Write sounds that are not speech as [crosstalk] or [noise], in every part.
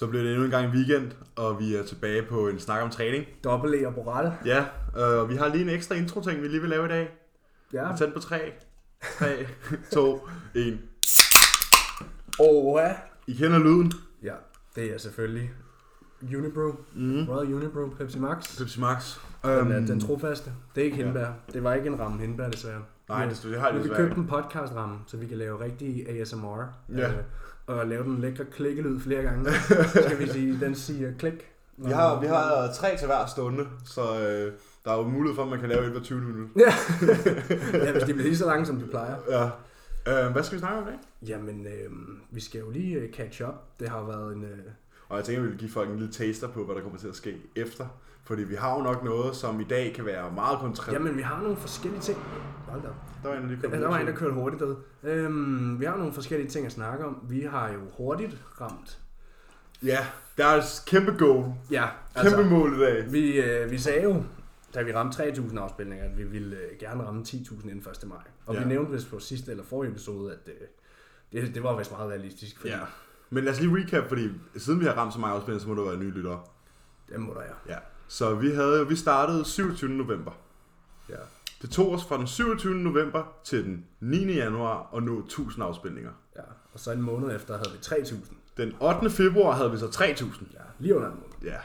Så bliver det endnu en gang weekend, og vi er tilbage på en snak om træning. Dobbelt E og Borette. Ja, øh, og vi har lige en ekstra intro-ting, vi lige vil lave i dag. Ja. Vi den på 3. 3, 2, 1. Oha. I kender lyden. Ja, det er selvfølgelig Unibrew. Mm. Royal Unibrew Pepsi Max. Pepsi Max. Den, er, Øhm, den trofaste. Det er ikke ja. hindbær. Det var ikke en ramme hindbær, desværre. Nej, det, det har jeg har vi desværre købt en podcast-ramme, så vi kan lave rigtig ASMR. Ja. Øh, og lave den lækre klikkelyd flere gange. [laughs] Skal vi sige, den siger klik. Vi har, vi har tre til hver stunde, så øh, der er jo mulighed for, at man kan lave et hver 20 minutter. Ja. [laughs] ja, hvis de bliver lige så lange, som de plejer. Ja. Øh, hvad skal vi snakke om i dag? Jamen, øh, vi skal jo lige øh, catch up. Det har været en... Øh, Og jeg tænker, vi vil give folk en lille taster på, hvad der kommer til at ske efter. Fordi vi har jo nok noget, som i dag kan være meget kontrakt. jamen, vi har nogle forskellige ting. Hold da. der var en, der lige kom Der var en, der kørte hurtigt død. Øhm, vi har nogle forskellige ting at snakke om. Vi har jo hurtigt ramt. Ja, der er kæmpe goal. Ja, Kæmpe altså, mål i dag. vi, øh, vi sagde jo, da vi ramte 3.000 afspilninger, at vi ville øh, gerne ramme 10.000 inden 1. maj. Og Ja. vi nævnte vist på sidste eller forrige episode, at øh, det, det var vist meget realistisk. Fordi Ja. Men lad os lige recap, fordi siden vi har ramt så mange afspilninger, så må der være nye lyttere. Det må der ja. Ja. Så vi, havde, vi startede 27. november. ja. Det tog os fra den 27. november til den 9. januar at nå 1000 afspilninger. ja. Og så en måned efter havde vi 3.000. Den 8. februar havde vi så 3000. Ja, lige under en måned. Ja.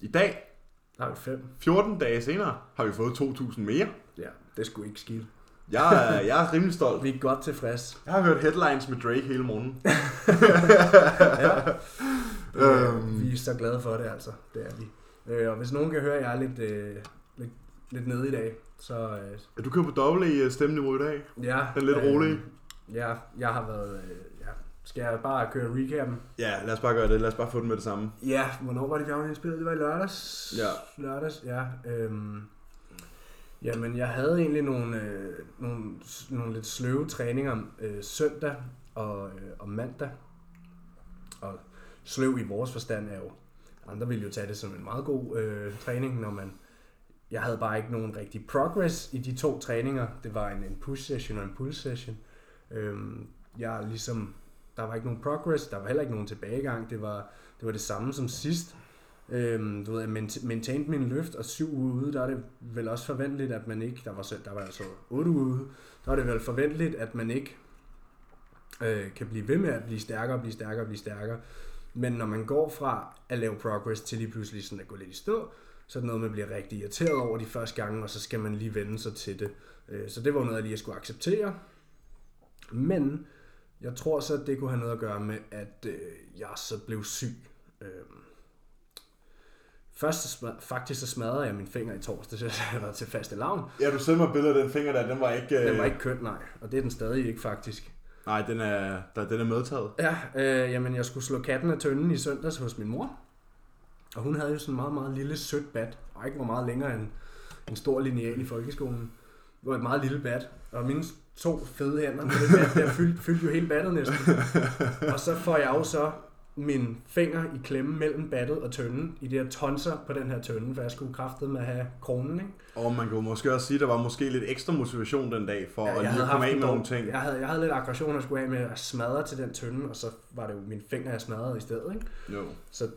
I dag, Der har vi 5. 14 dage senere, har vi fået 2000 mere. Ja, det skulle ikke skidt. Jeg er, [laughs] jeg er rimelig stolt. Vi er godt tilfreds. Jeg har hørt headlines med Drake hele morgenen. [laughs] ja. Øhm. Vi er så glade for det, altså. Det er vi. Øh, og hvis nogen kan høre, at jeg er lidt, øh, lidt, lidt nede i dag, så øh, Er du kørt på dobbelt i stemmeniveau i dag? ja. Den er lidt rolig. Ja, jeg har været... Øh, ja. Skal jeg bare køre recappen? Ja, lad os bare gøre det. Lad os bare få den med det samme. Ja, hvornår var det, vi afhængige spillet? Det var i lørdags. Ja. Lørdags, ja. Øhm, jamen, jeg havde egentlig nogle, øh, nogle, nogle lidt sløve træninger øh, søndag og, øh, og mandag. Og sløv i vores forstand er jo, andre ville jo tage det som en meget god øh, træning, når man, jeg havde bare ikke nogen rigtig progress i de to træninger. Det var en, en push session og en pull session. Øhm, jeg ligesom, der var ikke nogen progress, der var heller ikke nogen tilbagegang. Det var det, var det samme som sidst. Øhm, du ved, jeg maintained min løft, og syv uger ude, der er det vel også forventeligt, at man ikke, der var, så- der var altså otte uger ude, der er det vel forventeligt, at man ikke øh, kan blive ved med at blive stærkere, blive stærkere, blive stærkere. Men når man går fra at lave progress til lige pludselig sådan at gå lidt i stå, så er det noget, man bliver rigtig irriteret over de første gange, og så skal man lige vende sig til det. Øh, Så det var noget, jeg lige skulle acceptere. Men jeg tror så, at det kunne have noget at gøre med, at øh, jeg så blev syg. Øh, først så smad- faktisk så smadrede jeg min finger i torsdag, så [laughs] jeg var til faste lavn. Ja, du sendte mig billeder af den finger der. Den var ikke... Øh... Den var ikke kønt, nej. Og det er den stadig ikke, faktisk. Nej, den er, der, den er medtaget. Ja, øh, jamen jeg skulle slå katten af tønden i søndags hos min mor. Og hun havde jo sådan en meget, meget lille sødt bat. Og ikke var meget længere end en stor lineal i folkeskolen. Det var et meget lille bat. Og mine to fede hænder med det bat, der fyldte, fyldte jo hele battet næsten. [laughs] Og så får jeg jo så min finger i klemme mellem battet og tønden i de her tonser på den her tønde, for jeg skulle kraftet med at have kronen, ikke? Og man jo måske også sige, at der var måske lidt ekstra motivation den dag, for Ja, at jeg lige komme af med nogle ting. Jeg havde, jeg havde lidt aggression, jeg skulle af med at smadre til den tønde, og så var det jo min finger, jeg smadrede i stedet, ikke? Jo. Så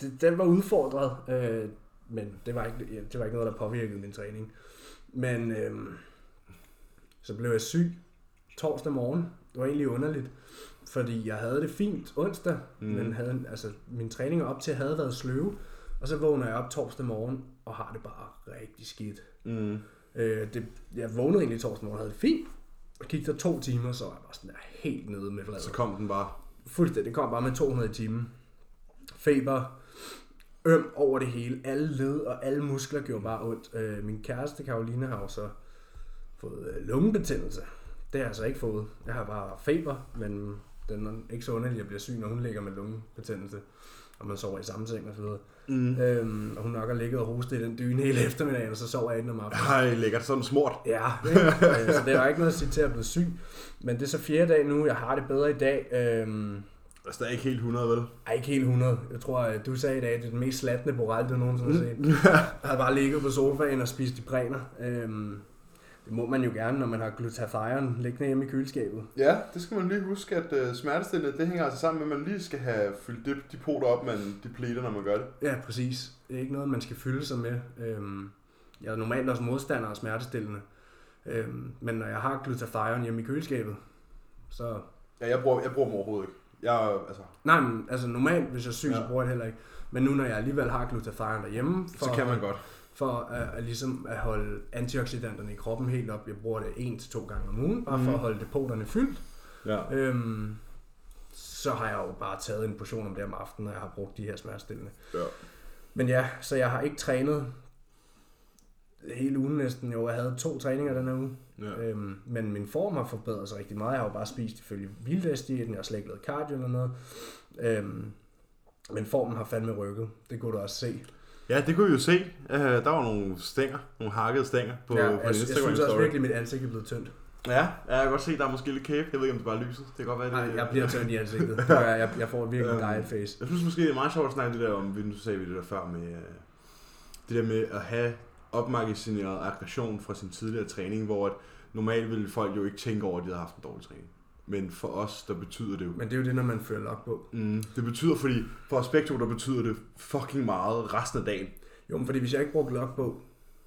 det, den var udfordret, øh, men det var, ikke, det var ikke noget, der påvirkede min træning. Men øh, så blev jeg syg torsdag morgen. Det var egentlig underligt, fordi jeg havde det fint onsdag, Mm. men havde, altså, min træning op til havde været sløve. Og så vågner jeg op torsdag morgen og har det bare rigtig skidt. Mm. Øh, det, jeg vågnede egentlig torsdag morgen og havde det fint. Og gik der to timer, så var jeg bare sådan der helt nede med fladet. Så kom den bare. Fuldstændig. Det kom bare med 200 i timen. Feber. Øm over det hele. Alle led og alle muskler gjorde bare ondt. Øh, min kæreste Karoline har jo så fået øh, lungebetændelse. Det har jeg altså ikke fået. Jeg har bare feber, men den er ikke så underlig, at jeg bliver syg, når hun ligger med lungebetændelse. Og man sover i samme seng og så videre. Mm. Øhm, og hun nok har ligget og hostet i den dyne hele eftermiddagen, og så sover jeg ind om aftenen. Ej, lækkert. Sådan smurt. Ja? Øh, så det er ikke noget at sige til at blive syg. Men det er så fjerde dag nu, jeg har det bedre i dag. Øhm, Der er ikke helt 100, vel? ej, ikke helt 100. Jeg tror, at du sagde i dag, at det er den mest slatne Boral, du nogensinde har set. Jeg har bare ligget på sofaen og spist i bræner. Øhm, det må man jo gerne, når man har glutathion liggende hjemme i køleskabet. Ja, det skal man lige huske, at uh, smertestillende, det hænger altså sammen med, at man lige skal have fyldt de, de poter op, man depleter, når man gør det. Ja, præcis. Det er ikke noget, man skal fylde sig med. Øhm, jeg er normalt også modstander af smertestillende. Øhm, men når jeg har glutathion hjemme i køleskabet, så... Ja, jeg bruger, jeg bruger dem overhovedet ikke. Jeg, altså, Nej, men altså normalt, hvis jeg er syg, ja. Så bruger jeg det heller ikke. Men nu, når jeg alligevel har glutathion derhjemme, for, så kan man godt. For at, at, ligesom at holde antioxidanterne i kroppen helt op, jeg bruger det en til to gange om ugen, bare for Mhm. at holde depoterne fyldt, Ja. øhm, så har jeg jo bare taget en portion om det om aftenen, når jeg har brugt de her smertestillende. Ja. Men ja, så jeg har ikke trænet hele ugen næsten. Jo, jeg havde to træninger den her uge. ja. Øhm, men min form har forbedret sig rigtig meget. Jeg har jo bare spist ifølge vilddagsdiæten. Jeg har slet ikke lavet cardio eller noget. Øhm, men formen har fandme rykket. Det kunne du også se. Ja, det kunne vi jo se. Uh, der var nogle stænger, nogle hakkede stænger på, ja, på jeg, jeg Instagram synes også virkelig, at mit ansigt er blevet tyndt. Ja, jeg kan godt se, der er måske lidt kæbe. Jeg ved ikke, om det bare er lyset. Det kan godt være, det Nej, jeg bliver tynd i ansigtet. Jeg, jeg, jeg får virkelig Øhm, diet face. Jeg synes måske, det er meget sjovt at snakke det der om, nu sagde vi det der før med, øh, det der med at have opmagasineret aggression fra sin tidligere træning, hvor at normalt ville folk jo ikke tænke over, at de havde haft en dårlig træning. Men for os, der betyder det jo. Men det er jo det, når man fører logbog. Mm, det betyder, fordi for os begge to, der betyder det fucking meget resten af dagen. Jo, men fordi hvis jeg ikke brugte logbog,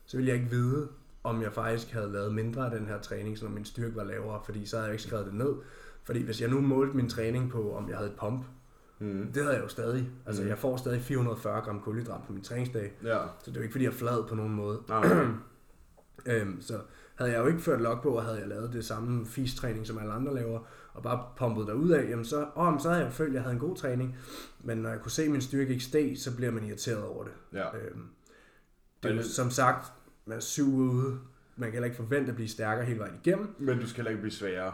så ville jeg ikke vide, om jeg faktisk havde lavet mindre af den her træning, så min styrke var lavere, fordi så havde jeg ikke skrevet det ned. Fordi hvis jeg nu målte min træning på, om jeg havde et pump, Mm. det havde jeg jo stadig. Altså, Mhm. jeg får stadig 440 gram kulhydrat på min træningsdag, Ja. så det er jo ikke, fordi jeg er flad på nogen måde. Nej, nej. [clears throat] Øhm, så havde jeg jo ikke ført logbog, og havde jeg lavet det samme fistræning, som alle andre laver, og bare pumpet derud af, jamen så, åh, så havde jeg følt, at jeg havde en god træning. Men når jeg kunne se, at min styrke ikke steg, så bliver man irriteret over det. Ja. Øhm, det er jo som sagt, man er syv ude. Man kan heller ikke forvente at blive stærkere hele vejen igennem. Men du skal heller ikke blive sværere.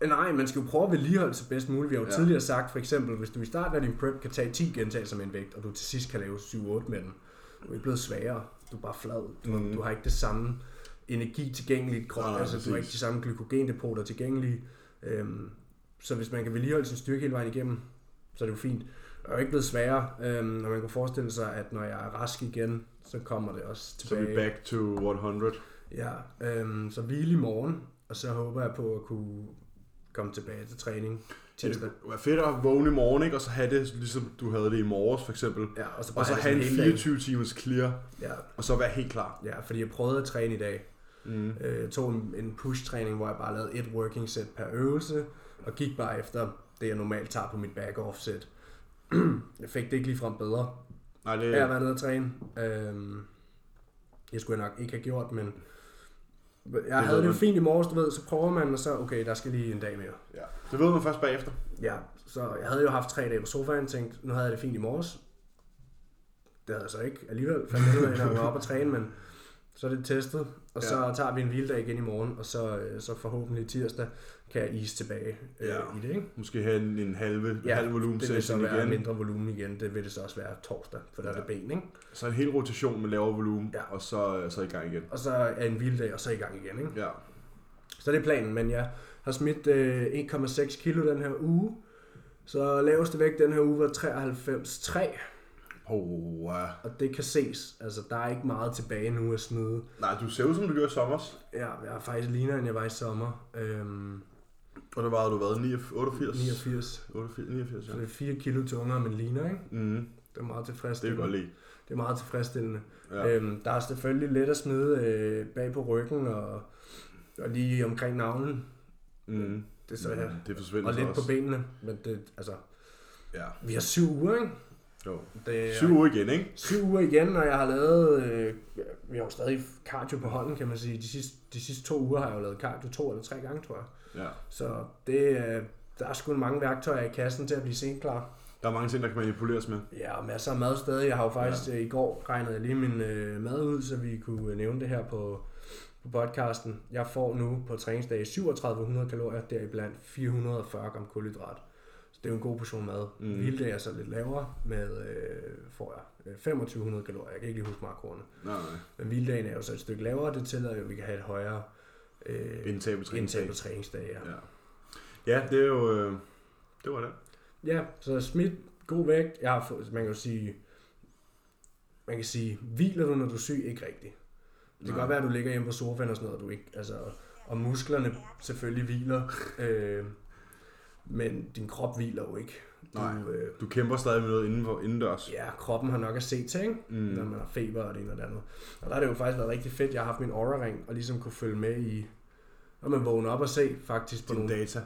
Øh, Nej, man skal jo prøve at vedligeholde sig bedst muligt. Vi har jo Ja. tidligere sagt, for eksempel, hvis du i starten af din prep kan tage 10 gentagelser med en vægt, og du til sidst kan lave 7-8 med den, du er ikke blevet sværere. Du er bare flad. Du, mm. du har ikke det samme energi tilgængeligt i kroppen. Nej, altså, du har ikke de samme glykogendepoter tilgængelige. Øhm, så hvis man kan vedligeholde sin styrke hele vejen igennem, så er det jo fint. Det er jo ikke blevet sværere, øhm, og man kan forestille sig, at når jeg er rask igen, så kommer det også Så tilbage. vi back to 100. Ja, øhm, så hvile i morgen, og så håber jeg på at kunne komme tilbage til træning tirsdag. Det være fedt at vågne i morgen, ikke? og så have det, ligesom du havde det i morges, for eksempel. Ja, og så bare Og så det have en sådan hele dagen. 24 timers clear, Ja, og så være helt klar. ja, fordi jeg prøvede at træne i dag. Mm. Øh, Jeg tog en, en push-træning, hvor jeg bare lavede et working set per øvelse, og gik bare efter det, jeg normalt tager på mit back-off set. [clears throat] jeg fik det ikke ligefrem bedre Nej, det, af at være nede og træne. Øhm, jeg skulle nok ikke have gjort, men jeg ved havde det jo fint i morges, du ved, så prøver man, og så, okay, der skal lige en dag mere. ja. det ved man først bagefter. Ja, så jeg havde jo haft tre dage på sofaen, og tænkte, nu havde jeg det fint i morges. Det havde jeg så ikke alligevel, fandt jeg ud af, når jeg var oppe og træne, men så er det testet, og så Ja. tager vi en hviledag igen i morgen, og så, øh, så forhåbentlig tirsdag kan jeg is tilbage øh, Ja. i det, ikke? Måske have en, en halve, Ja, halv volumen Det vil så være igen. mindre volumen igen, det vil det så også være torsdag, for der er Ja. det ben, ikke? Så en hel rotation med lavere volumen, Ja. og så, så i gang igen. Og så er en hviledag, og så i gang igen, ikke? Ja. Så det er planen, men jeg har smidt øh, 1,6 kilo den her uge, så laveste vægt den her uge var 93,3. Oh, uh. Og det kan ses. Altså, der er ikke meget tilbage nu at smide. Nej, du ser ud som du gjorde i sommer. Ja, jeg er faktisk ligner, end jeg var i sommer. Øhm, Og der var du været 89? 89. 88, 89, ja. Så det er 4 kilo tungere, men ligner, ikke? Mm, Det er meget det er tilfredsstillende. godt lide. det er meget tilfredsstillende. Ja. Ja. Øhm, der er selvfølgelig let at smide øh, bag på ryggen og, og lige omkring navlen. Mm. Det så her. Det forsvinder Og lidt også. på benene. Men det, altså, Ja. vi har syv uger, ikke? Jo. Det er Syv uger igen, ikke? syv uger igen, og jeg har lavet... Øh, vi har jo stadig cardio på hånden, kan man sige. De sidste, de sidste to uger har jeg jo lavet cardio to eller tre gange, tror jeg. Ja. Så det, er- der er sgu mange værktøjer i kassen til at blive senklar. Der er mange ting, der kan manipuleres med. Ja, og masser af mad stadig. Jeg har jo faktisk ja. i går regnet jeg lige min øh, mad ud, så vi kunne øh, nævne det her på, på podcasten. Jeg får nu på træningsdag 3700 kalorier, deriblandt 440 gram kulhydrat. Det er jo en god portion mad. Mm. Hviledag er så lidt lavere, med øh, får jeg øh, 2500 kalorier. Jeg kan ikke lige huske makroerne. Nej, nej. Men hviledagen er jo så et stykke lavere, det tillader jo, at vi kan have et højere øh, Indtag på træningsdag. træningsdag. Ja. Ja. Ja, det er jo... Øh, det var det. Ja, så smidt god vægt. Jeg har fået, man kan jo sige, man kan sige, hviler du, når du er syg? Ikke rigtigt. Det kan Nej. godt være, at du ligger hjemme på sofaen og sådan noget, du ikke, altså, og musklerne selvfølgelig hviler, øh, men din krop hviler jo ikke. Du, Nej. Øh, Du kæmper stadig med noget inden, indendørs. ja, kroppen har nok at se til, ikke? Mm. når man har feber og det ene og det andet. Og der har det jo faktisk været rigtig fedt. Jeg har haft min Aura-ring og ligesom kunne følge med i, når man vågner op og se faktisk på Din nogle data.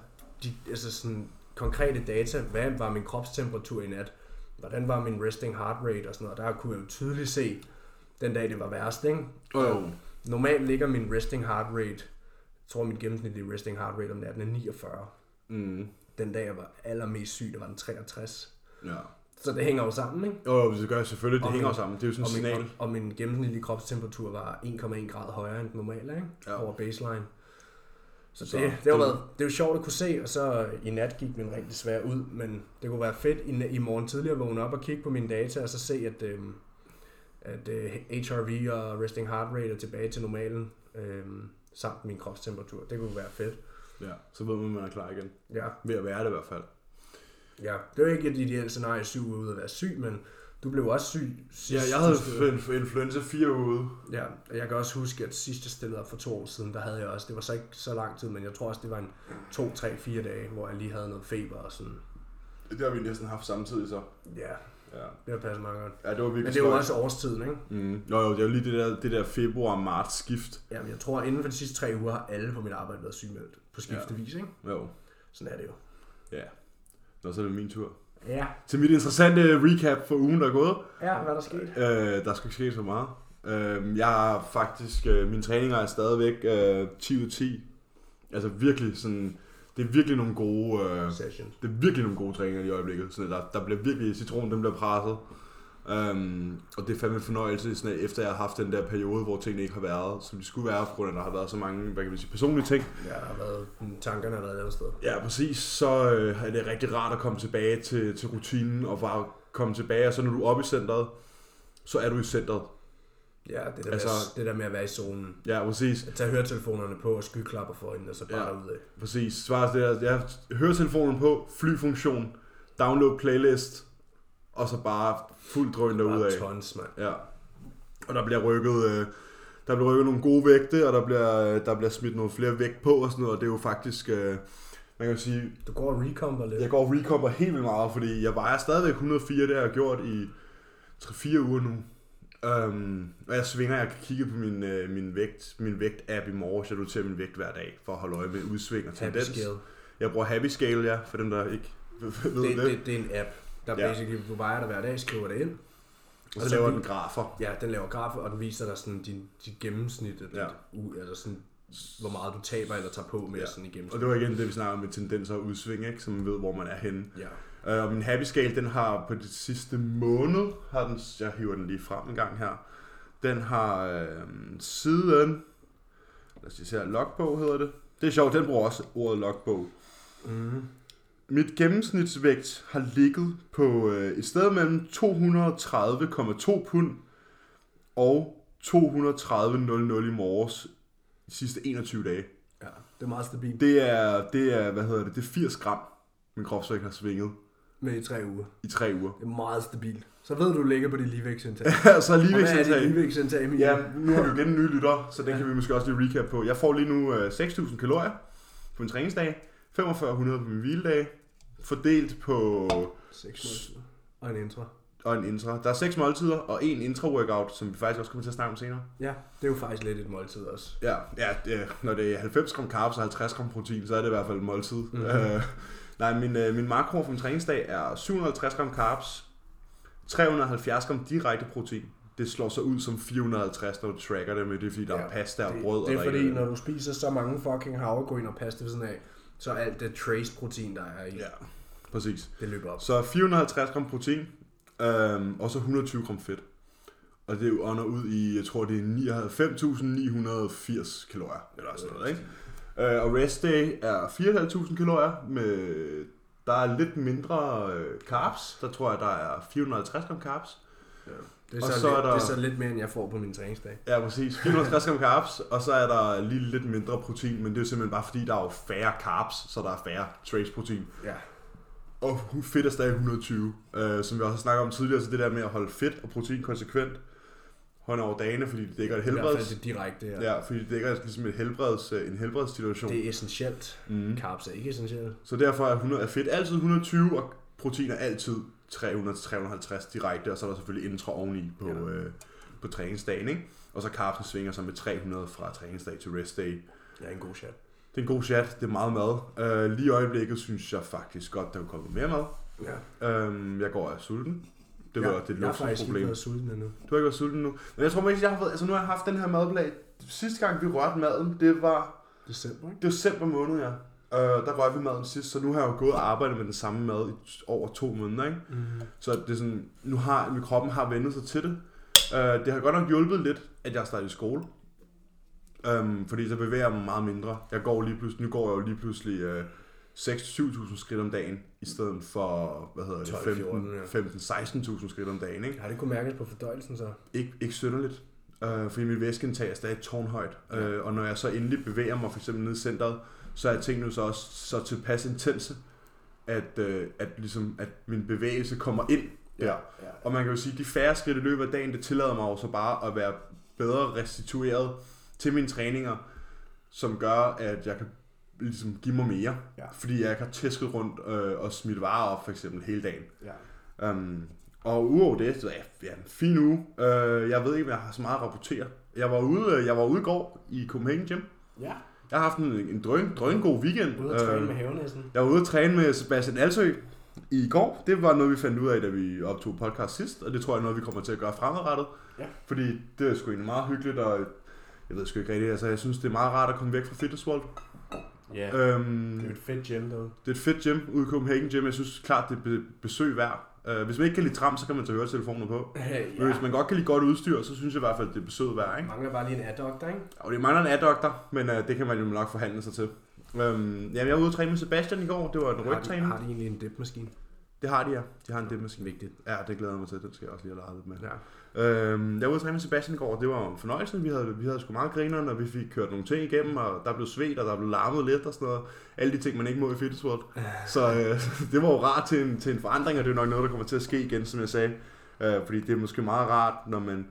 de, altså sådan, konkrete data. Hvad var min kropstemperatur i nat? Hvordan var min resting heart rate og sådan noget? Der kunne jeg jo tydeligt se, den dag det var værst, ikke? Oh, jo. Normalt ligger min resting heart rate, jeg tror min gennemsnitlige resting heart rate om natten er 49. Mm. Den dag jeg var allermest syg, der var den 63. Ja. Så det hænger jo sammen, ikke? Jo, jo, det gør jeg selvfølgelig. Det Og hænger jo sammen. Det er jo sådan et signal. og, og min gennemsnitlige kropstemperatur var 1,1 grad højere end den normale, ikke? Ja. Over baseline. Så, Så det, det, har det- det jo sjovt at kunne se, og så i nat gik min ring desværre ud, men det kunne være fedt i, i morgen tidligere at vågne op og kigge på mine data, og så se, at, øh, at øh, HRV og resting heart rate er tilbage til normalen, øh, samt min kropstemperatur. Det kunne være fedt. Ja, så ved man, at man er klar igen. Ja, Ved at være det i hvert fald. ja. det var ikke et ideelt scenarie, syv uger ud at være syg, men du blev også syg sidst. Ja, jeg havde du- inf- influenza fire ude. Ja, og jeg kan også huske, at sidst jeg stillede op for to år siden, der havde jeg også, det var så ikke så lang tid, men jeg tror også, det var en to, tre, fire dage, hvor jeg lige havde noget feber og sådan. Det har vi næsten haft samtidig så. Ja, Ja, det har passet meget godt. ja det var virkelig Men det er sløjt. også årstiden, ikke? Mm. Jo, jo, det er jo lige det der, det der februar-marts skift. Jamen, jeg tror, at inden for de sidste tre uger har alle på mit arbejde været sygemeldt på skiftevis, ikke? Jo, Sådan er det jo. ja. Nå, så er det min tur. Ja. Til mit interessante recap for ugen, der er gået. Ja, hvad er der sket? Øh, der skal ikke ske så meget. Øh, jeg har faktisk, øh, mine træninger er stadigvæk øh, 10 ud af 10. Altså virkelig sådan, det er virkelig nogle gode, øh, Session. det er virkelig nogle gode træninger i øjeblikket. Sådan, der, der bliver virkelig, citron, den bliver presset. Um, og det er fandme en fornøjelse, sådan, at efter jeg har haft den der periode, hvor tingene ikke har været, som de skulle være, på grund af, at der har været så mange, hvad kan man sige, personlige ting. Ja, der har været, tankerne har været et andet sted. Ja, præcis. Så øh, er det rigtig rart at komme tilbage til, til rutinen, og bare komme tilbage, og så når du er oppe i centret, så er du i centret. Ja, det der, Altså- med, det der med at være i zonen. Ja, præcis. At tage høretelefonerne på og skyklapper for øjnene, og så bare Ja. ja. derudad. Præcis. Svaret det der, jeg hører telefonen på, flyfunktion, download playlist, og så bare fuld drøn Bare derudad. tons, mand. Ja. Og der bliver rykket, øh, der bliver rykket nogle gode vægte, og der bliver, der bliver smidt nogle flere vægt på og sådan noget, og det er jo faktisk, øh, man kan jo sige, Du går og recomper lidt. jeg går og recomper helt vildt meget, fordi jeg vejer stadigvæk 104, det har jeg gjort i 3-4 uger nu. Um, og jeg svinger, jeg kan kigge på min, øh, min vægt, min vægt-app i morges, jeg noterer min vægt hver dag, for at holde øje med udsving og Happy tendens. scale. Jeg bruger Happy Scale, ja, for dem, der ikke [laughs] ved Det, det. det, det, er en app, der Ja. basically, du vejer dig hver dag, skriver det ind. og og så laver så- den grafer. Ja, den laver grafer, og den viser dig sådan din, dit gennemsnit, Ja. u, altså sådan, hvor meget du taber eller tager på med Ja. sådan i Og gennemsnit. det var igen det, vi snakker om med tendenser og udsving, ikke? så man ved, hvor man er henne. Ja. Øh, Og min happy scale, den har på det sidste måned, har den, jeg hiver den lige frem en gang her, den har øh, siden, lad os se her, logbog hedder det. Det er sjovt, den bruger også ordet logbog. Mm. Mit gennemsnitsvægt har ligget på øh, et sted mellem 230,2 pund og 230,00 i morges de sidste 21 dage. ja, det er meget stabilt Det er, det er, hvad hedder det, det er 80 gram, min kropsvægt har svinget med i tre uger. i tre uger. Det er meget stabilt. Så ved du, du ligger på dit ligevægtsindtag. [laughs] så Og hvad er dit ligevægtsindtag. ligevægtsindtag, Emil? Ja, nu har vi igen nye lytter, så den kan vi måske også lige recap på. Jeg får lige nu øh, 6.000 kalorier på en træningsdag, 4500 på min hviledag, fordelt på Seks måltider. Og en intra. og en intra. Der er seks måltider og en intra-workout, som vi faktisk også kommer til at snakke om senere. Ja, det er jo faktisk lidt et måltid også. Ja, ja det, når det er 90 gram carbs og 50 gram protein, så er det i hvert fald et måltid. Mhm. Mm-hmm. Nej, min, øh, min makro for min træningsdag er 750 gram carbs, 370 gram direkte protein. Det slår så ud som 450, når du tracker det med det, er fordi der ja, er pasta og det, brød. Det er og fordi, ikke når du spiser så mange fucking havregryn og pasta ved siden af, så alt det trace protein, der er i, Ja, præcis. det løber op. Så 450 gram protein, øhm, og så 120 gram fedt. Og det ånder ud i, jeg tror det er 5.980 kalorier, eller sådan noget, ikke? Øh, og rest day er 4.500 kalorier, med, der er lidt mindre øh, carbs, der tror jeg, der er 450 gram carbs. Det er, Og så, så er lidt, der- det er så lidt mere, end jeg får på min træningsdag. Ja, præcis. 450 gram carbs, og så er der lige lidt mindre protein, men det er simpelthen bare fordi, der er jo færre carbs, så der er færre trace protein. Ja. Og fedt er stadig 120, øh, som vi også har snakket om tidligere, så det der med at holde fedt og protein konsekvent, hånd over dagene, fordi det dækker et I hvert helbreds... fald det direkte. Ja. Ja, fordi det dækker ligesom et helbreds, øh, en helbredssituation. Det er essentielt. Mm. Carbs er ikke essentielt. Så derfor er, 100, er fedt altid 120, og protein er altid 300-350 direkte, og så er der selvfølgelig intra oveni på, Ja. ja. øh, på træningsdagen, ikke? Og så carbsen svinger sig med 300 fra træningsdag til restdag. Ja, en god chat. Det er en god chat, det er meget mad. Øh, lige i øjeblikket synes jeg faktisk godt, der kunne komme mere mad. Ja. Øhm, jeg går og er sulten. Det var ja, det et Jeg har ikke luksusproblem. været sulten endnu. Du har ikke været sulten nu. Men jeg tror mest, jeg har fået, altså nu har jeg haft den her madplan. Sidste gang vi rørte maden, det var December, ikke? december måned, ja. Øh, der rørte vi maden sidst, så nu har jeg jo gået og arbejdet med den samme mad i over to måneder, ikke? Mm. Så det er sådan, nu har min kroppen har vendt sig til det. Øh, det har godt nok hjulpet lidt, at jeg startede i skole. Um, fordi så bevæger jeg mig meget mindre. Jeg går lige pludselig, nu går jeg jo lige pludselig øh, 6-7.000 skridt om dagen, i stedet for, hvad hedder det, 12, 14, ja. 15-16.000 skridt om dagen, ikke? Har det kunne mærkes på fordøjelsen så? Ikke, ikke synderligt, øh, fordi mit væskeindtag er stadig tårnhøjt. Øh, og når jeg så endelig bevæger mig, for eksempel ned i centret, så er tingene så også så tilpas intense, at, øh, at, ligesom, at min bevægelse kommer ind der. ja. Og man kan jo sige, at de færre skridt i løbet af dagen, det tillader mig jo så bare at være bedre restitueret til mine træninger, som gør, at jeg kan ligesom give mig mere. Ja. Fordi jeg ikke har tæsket rundt øh, og smidt varer op, for eksempel, hele dagen. ja. Um, og udover det, så ja, ja, en fin uge. Uh, jeg ved ikke, om jeg har så meget at rapportere. Jeg var ude, øh, jeg var ude i går i Copenhagen Gym. Ja, Jeg har haft en, en drøn, drøn god weekend. ude at træne Øh, med havenæsen. jeg var ude at træne med Sebastian Alsø i går. Det var noget, vi fandt ud af, da vi optog podcast sidst, og det tror jeg er noget, vi kommer til at gøre fremadrettet. Ja. Fordi det er sgu egentlig meget hyggeligt, og jeg ved sgu ikke rigtigt, altså jeg synes, det er meget rart at komme væk fra Fitness World. Ja, Øhm, det er jo et fedt gym derude. det er et fedt gym ude i Copenhagen Gym. Jeg synes klart, det er be- besøg værd. Uh, hvis man ikke kan lide tram, så kan man tage høretelefoner på. Ja, Men hvis man godt kan lide godt udstyr, så synes jeg i hvert fald, det er besøget værd. Ikke? mangler bare lige en adductor, ikke? Og det mangler en addoktor, men uh, det kan man jo nok forhandle sig til. Um, jamen, jeg var ude at træne med Sebastian i går. Det var en rygtræning. har de egentlig en dipmaskine? Det har de, ja. De har en dipmaskine. Vigtigt. Ja, det glæder jeg mig til. Den skal jeg også lige have leget lidt med. Ja. Øhm, jeg var ude med Sebastian i går, og det var en fornøjelse. Vi havde, vi havde sgu meget grineren, og vi fik kørt nogle ting igennem, og der blev svedt, og der blev larmet lidt og sådan noget. Alle de ting, man ikke må i Fitness World. Så øh, [laughs] det var jo rart til en, til en forandring, og det er nok noget, der kommer til at ske igen, som jeg sagde. Øh, fordi det er måske meget rart, når man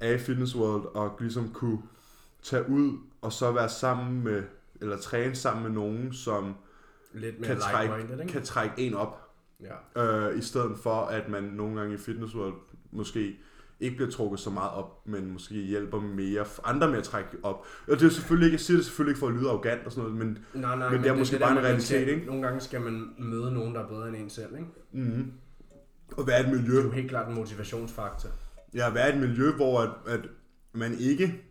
er i Fitness World, og ligesom kunne tage ud, og så være sammen med, eller træne sammen med nogen, som Lidt mere kan trække, ikke? kan trække en op Ja. øh, i stedet for at man nogle gange i Fitness World måske ikke bliver trukket så meget op, men måske hjælper mere andre med at trække op. Og det er selvfølgelig ikke, jeg siger det selvfølgelig ikke for at lyde arrogant og sådan noget, men Nej, nej, Men det er måske der bare en at man realitet, skal, ikke? Nogle gange skal man møde nogen, der er bedre end en selv, ikke? mm, at være et Det miljø, er jo helt klart en motivationsfaktor. ja, være et miljø, hvor at, at man ikke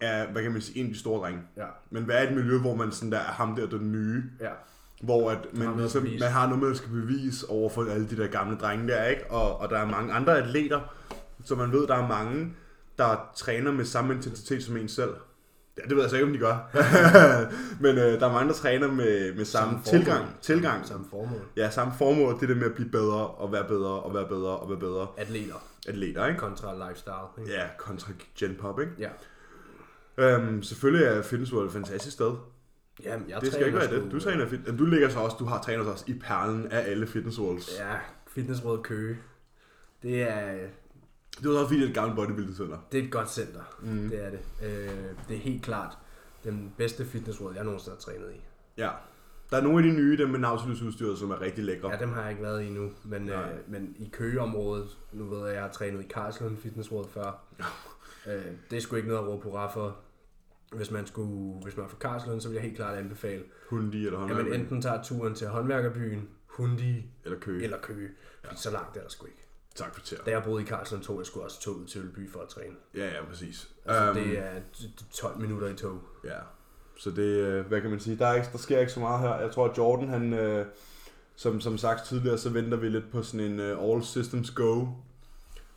er, hvad kan man sige, en af de store drenge, Ja, men være et miljø, hvor man sådan der er ham der, den nye, ja. hvor at man, ligesom, man har noget, man skal bevise over for alle de der gamle drenge der, ikke? Og, og der er mange andre atleter, så man ved, der er mange, der træner med samme intensitet som en selv. Ja, det ved jeg så ikke, om de gør. [laughs] Men øh, der er mange, der træner med, med samme, formål. tilgang. tilgang. Samme, samme formål. Ja, samme formål. Det der med at blive bedre, og være bedre, og være bedre, og være bedre Atleter atleter, ikke? kontra lifestyle. Ikke? Ja, kontra Gen Pop, ikke? Ja. Øhm, selvfølgelig er Fitness World et fantastisk sted. Jamen, jeg det skal ikke være det. Du træner fit. Du ligger så også, du har trænet også i perlen af alle Fitness Worlds. Ja, Fitnessråd Køge. Det er, Det var også fordi, det er et gammelt bodybuilding center. det er et godt center. Mm. Det er det. Øh, det er helt klart den bedste fitnessråd, jeg nogensinde har trænet i. Ja. Der er nogle af de nye, dem med Nautilus udstyret, som er rigtig lækre. Ja, dem har jeg ikke været i nu, men, øh, Nej. men i Køgeområdet, nu ved jeg, jeg har trænet i Karlslund Fitnessråd før. øh, det er sgu ikke noget at råbe hurra for. Hvis man, skulle, hvis man er fra Karlslund, så vil jeg helt klart anbefale, Hundi eller at man enten tager turen til håndværkerbyen, Hundi Eller kø. eller Køge. Fordi så langt er der sgu ikke. Tak for Da jeg boede i Karlslund, tog jeg sgu også toget til Ølby for at træne. Ja, ja, præcis. Altså, Øhm, det er 12 minutter i tog. Ja. Så det, øh, hvad kan man sige, der, er ikke, der sker ikke så meget her. Jeg tror, at Jordan, han, øh, som, som sagt tidligere, så venter vi lidt på sådan en uh, all systems go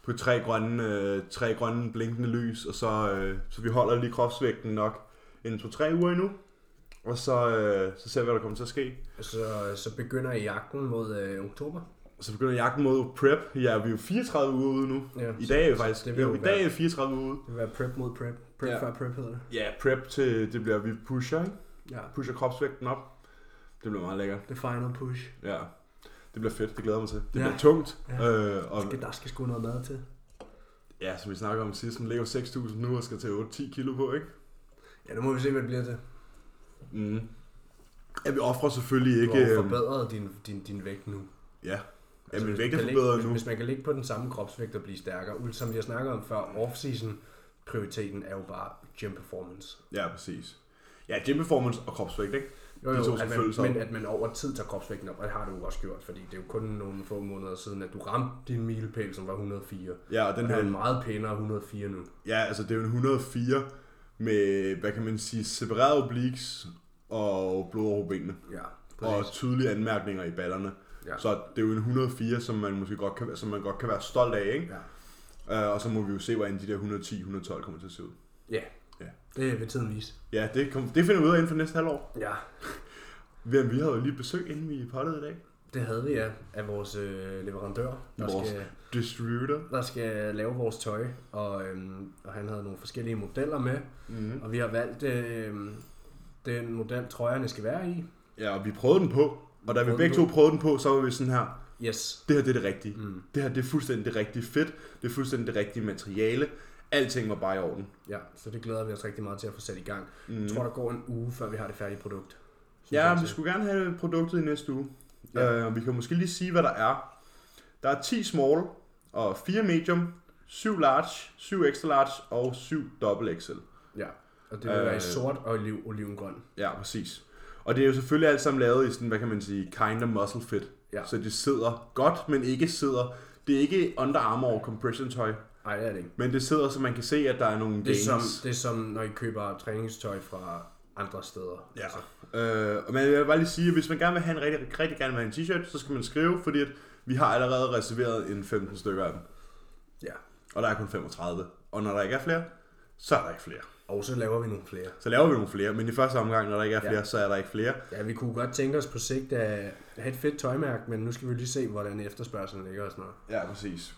på tre grønne, øh, tre grønne blinkende lys, og så, øh, så vi holder lige kropsvægten nok en to-tre uger endnu, og så, øh, så ser vi, hvad der kommer til at ske. Så, så begynder jagten mod øh, oktober. Så begynder jagten mod prep. Ja, vi er jo 34 uger ude nu. Ja, I dag er faktisk, Det vil jo, i dag er vi 34 uger ude. det vil være prep mod prep. Prep Ja. før prep hedder det. Ja, prep til, det bliver, vi pusher, ikke? Ja. Pusher kropsvægten op. Det bliver meget lækkert. The final push. Ja, det bliver fedt. Det glæder mig til. Det Ja. bliver tungt. Ja. Øh, og Skal, der skal sgu noget mad til. Ja, som vi snakker om sidst, som ligger 6.000 nu og skal til 8-10 kilo på, ikke? Ja, nu må vi se, hvad det bliver til. Mm. Ja, vi offrer selvfølgelig Du ikke... har jo øhm, forbedret din, din, din vægt nu. Ja Altså, hvis vægt man er kan ligge- forbedret nu. Hvis man kan ligge på den samme kropsvægt og blive stærkere, som vi har snakket om før, off-season prioriteten er jo bare gym performance. Ja, præcis. Ja, gym performance og kropsvægt, ikke? Jo, De to jo, at man, men at man over tid tager kropsvægten op, og det har du jo også gjort, fordi det er jo kun nogle få måneder siden, at du ramte din milepæl, som var 104. Ja, og Den den er en her... meget pænere 104 nu. Ja, altså det er jo en 104 med, hvad kan man sige, separerede obliques og blod over benene. Ja, Og præcis. tydelige anmærkninger i ballerne. Ja. Så det er jo en 104, som man måske godt kan, som man godt kan være stolt af, ikke? Ja. Uh, og så må vi jo se, hvordan de der 110-112 kommer til at se ud. ja, Ja. det vil tiden vise. Ja, det, kom, det finder vi ud af inden for næste halvår. Ja, Vi, vi havde jo lige besøg, inden vi pottede i dag. det havde vi ja, af vores øh, leverandør, der Vores- skal, Distributor. der skal lave vores tøj, og, øhm, og han havde nogle forskellige modeller med, Mm-hmm. og vi har valgt øhm, den model, trøjerne skal være i. Ja, og vi prøvede den på. Og da vi begge to prøvede den på, så var vi sådan her, Yes. det her det er det rigtige. Mm. Det her det er fuldstændig det rigtige fedt. Det er fuldstændig det rigtige materiale. Alting var bare i orden. Ja, så det glæder vi os rigtig meget til at få sat i gang. Mm. Jeg tror, der går en uge, før vi har det færdige produkt. Ja, vi skulle gerne have produktet i næste uge. Ja. Uh, vi kan måske lige sige, hvad der er. Der er 10 small og 4 medium, 7 large, 7 extra large og 7 double XL. Ja, og det vil være i Øh. sort og oliv, olivengrøn. Ja, præcis. Og det er jo selvfølgelig alt sammen lavet i sådan, hvad kan man sige, kind of muscle fit. Ja. Så det sidder godt, men ikke sidder. Det er ikke Under Armour compression tøj, Nej, det er det ikke. men det sidder, så man kan se, at der er nogle Det er, som, det er som, når I køber træningstøj fra andre steder. Ja. Altså, Øh, men jeg vil bare lige sige, at hvis man gerne vil have en rigtig, rigtig gerne vil have en t-shirt, så skal man skrive, fordi at vi har allerede reserveret en 15 stykker af dem. ja. Og der er kun 35. Og når der ikke er flere, så er der ikke flere. Og så laver vi nogle flere. Så laver vi nogle flere, men i første omgang, når der ikke er Ja. flere, så er der ikke flere. Ja, vi kunne godt tænke os på sigt at have et fedt tøjmærke, men nu skal vi lige se, hvordan efterspørgselen ligger og sådan noget. Ja, præcis.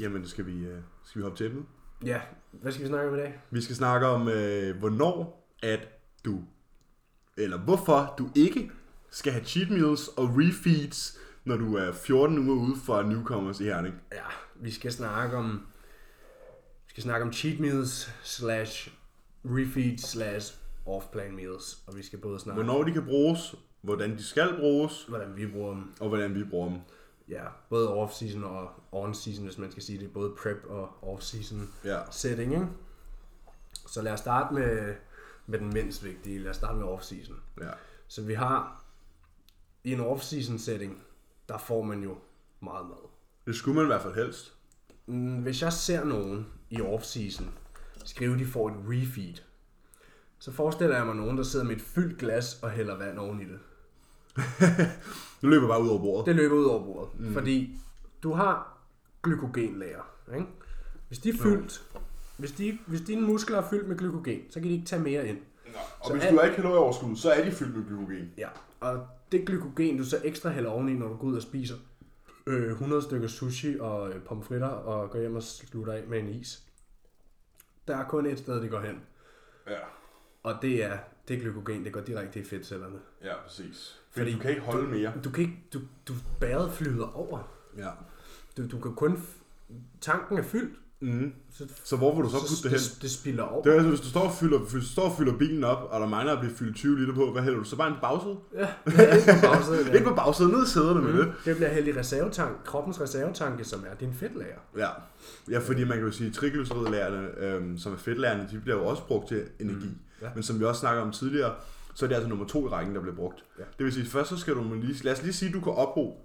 Jamen, skal vi, øh, skal vi hoppe til emnet. Ja, hvad skal vi snakke om i dag? Vi skal snakke om, øh, hvornår at du, eller hvorfor du ikke skal have cheat meals og refeeds, når du er 14 uger ude for newcomers i Herning. Ja, vi skal snakke om skal snakke om cheat meals slash refeed slash off-plan meals, og vi skal både snakke Hvornår de kan bruges, hvordan de skal bruges, hvordan vi bruger dem. og hvordan vi bruger dem. Ja, både off-season og on-season, hvis man skal sige det. Både prep og off-season Ja. setting, ikke? Så lad os starte med, med den mindst vigtige. Lad os starte med off-season. ja. Så vi har i en off-season setting, der får man jo meget mad. Det skulle man i hvert fald helst. Mm, Hvis jeg ser nogen i off-season skrive, at de får et refeed, så forestiller jeg mig nogen, der sidder med et fyldt glas og hælder vand oven i det. [laughs] Nu løber bare ud over bordet. Det løber ud over bordet. Mm. Fordi du har glykogenlager. Ikke? Hvis de er fyldt, hvis, de, hvis dine muskler er fyldt med glykogen, så kan de ikke tage mere ind. Og Så hvis alt- du har ikke kalorieoverskud, så er de fyldt med glykogen. Ja. Og det glykogen, du så ekstra hælder oveni, når du går ud og spiser øh, 100 stykker sushi og øh, pomfritter og går hjem og slutter af med en is. Der er kun et sted, det går hen. Ja. Og det er det glykogen, det går direkte i fedtcellerne. Ja, præcis. Fordi Fordi du kan ikke holde mere. Du kan ikke, du, du bæret flyder over. Ja. Du, du kan kun, tanken er fyldt, Mm. så, Så hvor vil du så putte det hen? det, spilder over. Det er altså, hvis du står og fylder, hvis du står og fylder bilen op, og der mangler at blive fyldt 20 liter på, hvad hælder du? Så bare en bagsæde? Ja, det er på bagsædet, Ikke på bagsæden, [laughs] ned i sæderne med det. Mm. Det bliver hældt i reservetank, kroppens reservetanke, som er din fedtlager. Ja. ja, fordi man kan jo sige, at triglyceridlærerne, øhm, som er fedtlærerne, de bliver jo også brugt til energi. Mm. Ja. Men som vi også snakker om tidligere, så er det altså nummer to i rækken, der bliver brugt. Ja. Det vil sige, først så skal du lige, lad os lige sige, at du kan ophobe,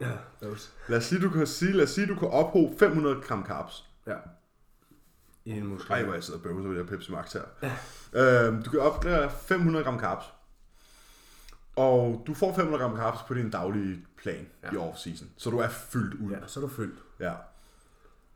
Ja, those. lad os sige, du kan sige, lad os sige, du kan ophobe 500 gram carbs. Ja. I din muskler. Ej, hvor jeg sidder og bøvser det her Pepsi Max her. Ja. Øhm, du kan opgradere 500 gram carbs. Og du får 500 gram carbs på din daglige plan ja. i off-season. Så du er fyldt ud. Ja, så er du fyldt. Ja.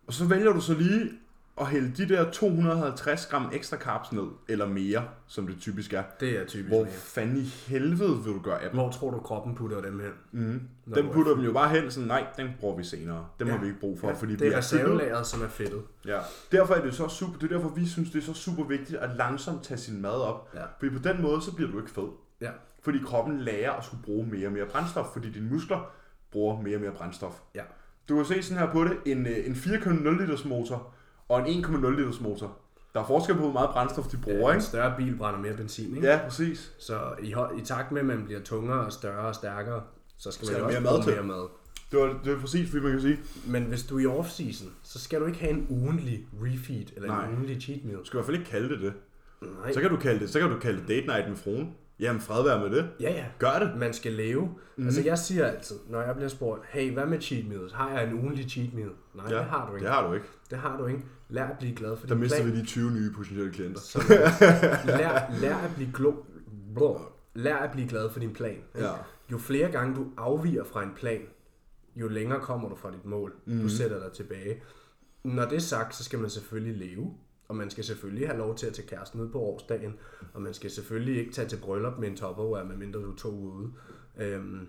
Og så vælger du så lige at hælde de der 250 gram ekstra carbs ned, eller mere, som det typisk er. Det er typisk Hvor mere. fanden i helvede vil du gøre af dem? Hvor tror du, kroppen putter dem hen? Mm. Når Den er putter dem jo bare hen, sådan, nej, den bruger vi senere. Den Ja. har vi ikke brug for, Ja, fordi det vi er er reservelageret, som er fedtet. Ja. Derfor er det så super, det er derfor, vi synes, det er så super vigtigt at langsomt tage sin mad op. Ja. Fordi på den måde, så bliver du ikke fed. Ja. Fordi kroppen lærer at skulle bruge mere og mere brændstof, fordi dine muskler bruger mere og mere brændstof. Ja. Du kan se sådan her på det, en, øh, en 4,0 liters motor og en 1,0 liters motor. Der er forskel på, hvor meget brændstof de bruger, En ikke? større bil brænder mere benzin, ikke? Ja, præcis. Så i, i takt med, at man bliver tungere og større og stærkere, så skal Skal man også mere mad til? mere mad. Det var, det var præcis, fordi man kan sige, Men hvis du er i off-season, så skal du ikke have en ugentlig refeed eller Nej. en ugentlig cheat meal. du skal i hvert fald ikke kalde det det. Nej. Så kan du kalde det, så kan du kalde det date night med fruen. Jamen, fred være med det. Ja, ja. Gør det. Man skal leve. Mhm. Mm. Altså jeg siger altid, når jeg bliver spurgt, hey, hvad med cheat meals? Har jeg en ugentlig cheat meal? Nej, ja, det har du ikke. Det har du ikke. Det har du ikke. Lær at blive glad for Der mister plan. vi de 20 nye potentielle klienter. Så, [laughs] lær, lær, at blive glo, blå, lær at blive glad for din plan. ikke? Ja. Jo flere gange du afviger fra en plan, jo længere kommer du fra dit mål. Mm. Mhm. Du sætter dig tilbage. Når det er sagt, så skal man selvfølgelig leve. Og man skal selvfølgelig have lov til at tage kæresten ud på årsdagen. Og man skal selvfølgelig ikke tage til bryllup med en topperware, øh, medmindre du er to ude. Øhm,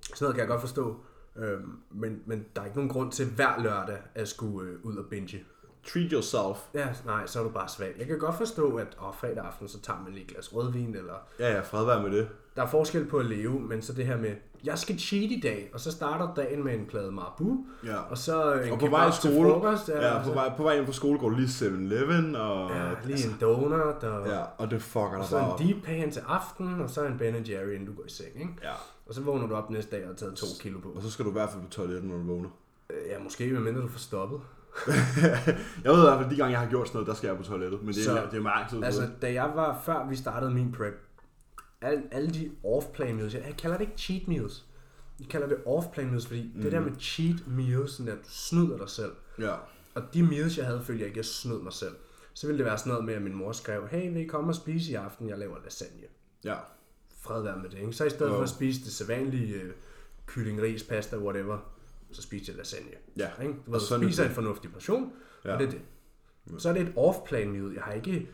sådan noget kan jeg godt forstå. Øhm, men, men der er ikke nogen grund til hver lørdag at skulle øh, ud og binge. Treat yourself. Ja, nej, så er du bare svag. Jeg kan godt forstå, at åh, fredag aften, så tager man lige et glas rødvin, eller... Ja, ja, fred være med det. Der er forskel på at leve, men så det her med, jeg skal cheat i dag, og så starter dagen med en plade Marabou, Ja. og så en Og på vej kebab til skole, frokost, ja, og på så- vej, på vej ind på skole går du lige 7-Eleven, og, ja, lige en donut, og, ja, og det fucker og så en op. deep pan til aften, og så en Ben Jerry, inden du går i seng, ikke? Ja, Og så vågner du op næste dag og har taget to kilo på. og så skal du i hvert fald på toilettet, når du vågner. Øh, Ja, måske medmindre du får stoppet. [laughs] jeg ved i hvert fald, de gange jeg har gjort sådan noget, der skal jeg på toilettet, men det er, Så- det er meget tid Altså, da jeg var, før vi startede min prep, alle, alle de off-plan meals, jeg, jeg kalder det ikke cheat meals. Jeg kalder det off-plan meals, fordi mm. det der med cheat meals, sådan at du snyder dig selv. Ja, Og de meals, jeg havde, følte jeg ikke, jeg snød mig selv. Så ville det være sådan noget med, at min mor skrev, hey, vil I komme og spise i aften? Jeg laver lasagne. ja, Fred være med det, ikke? Så i stedet Jo. for at spise det sædvanlige øh, kylling, ris, pasta, whatever, så spiser jeg lasagne. ja. Ikke? Du Og ved, sådan er spiser en fornuftig portion, ja. Og det er det. Så er det et off-plan meal. Jeg har ikke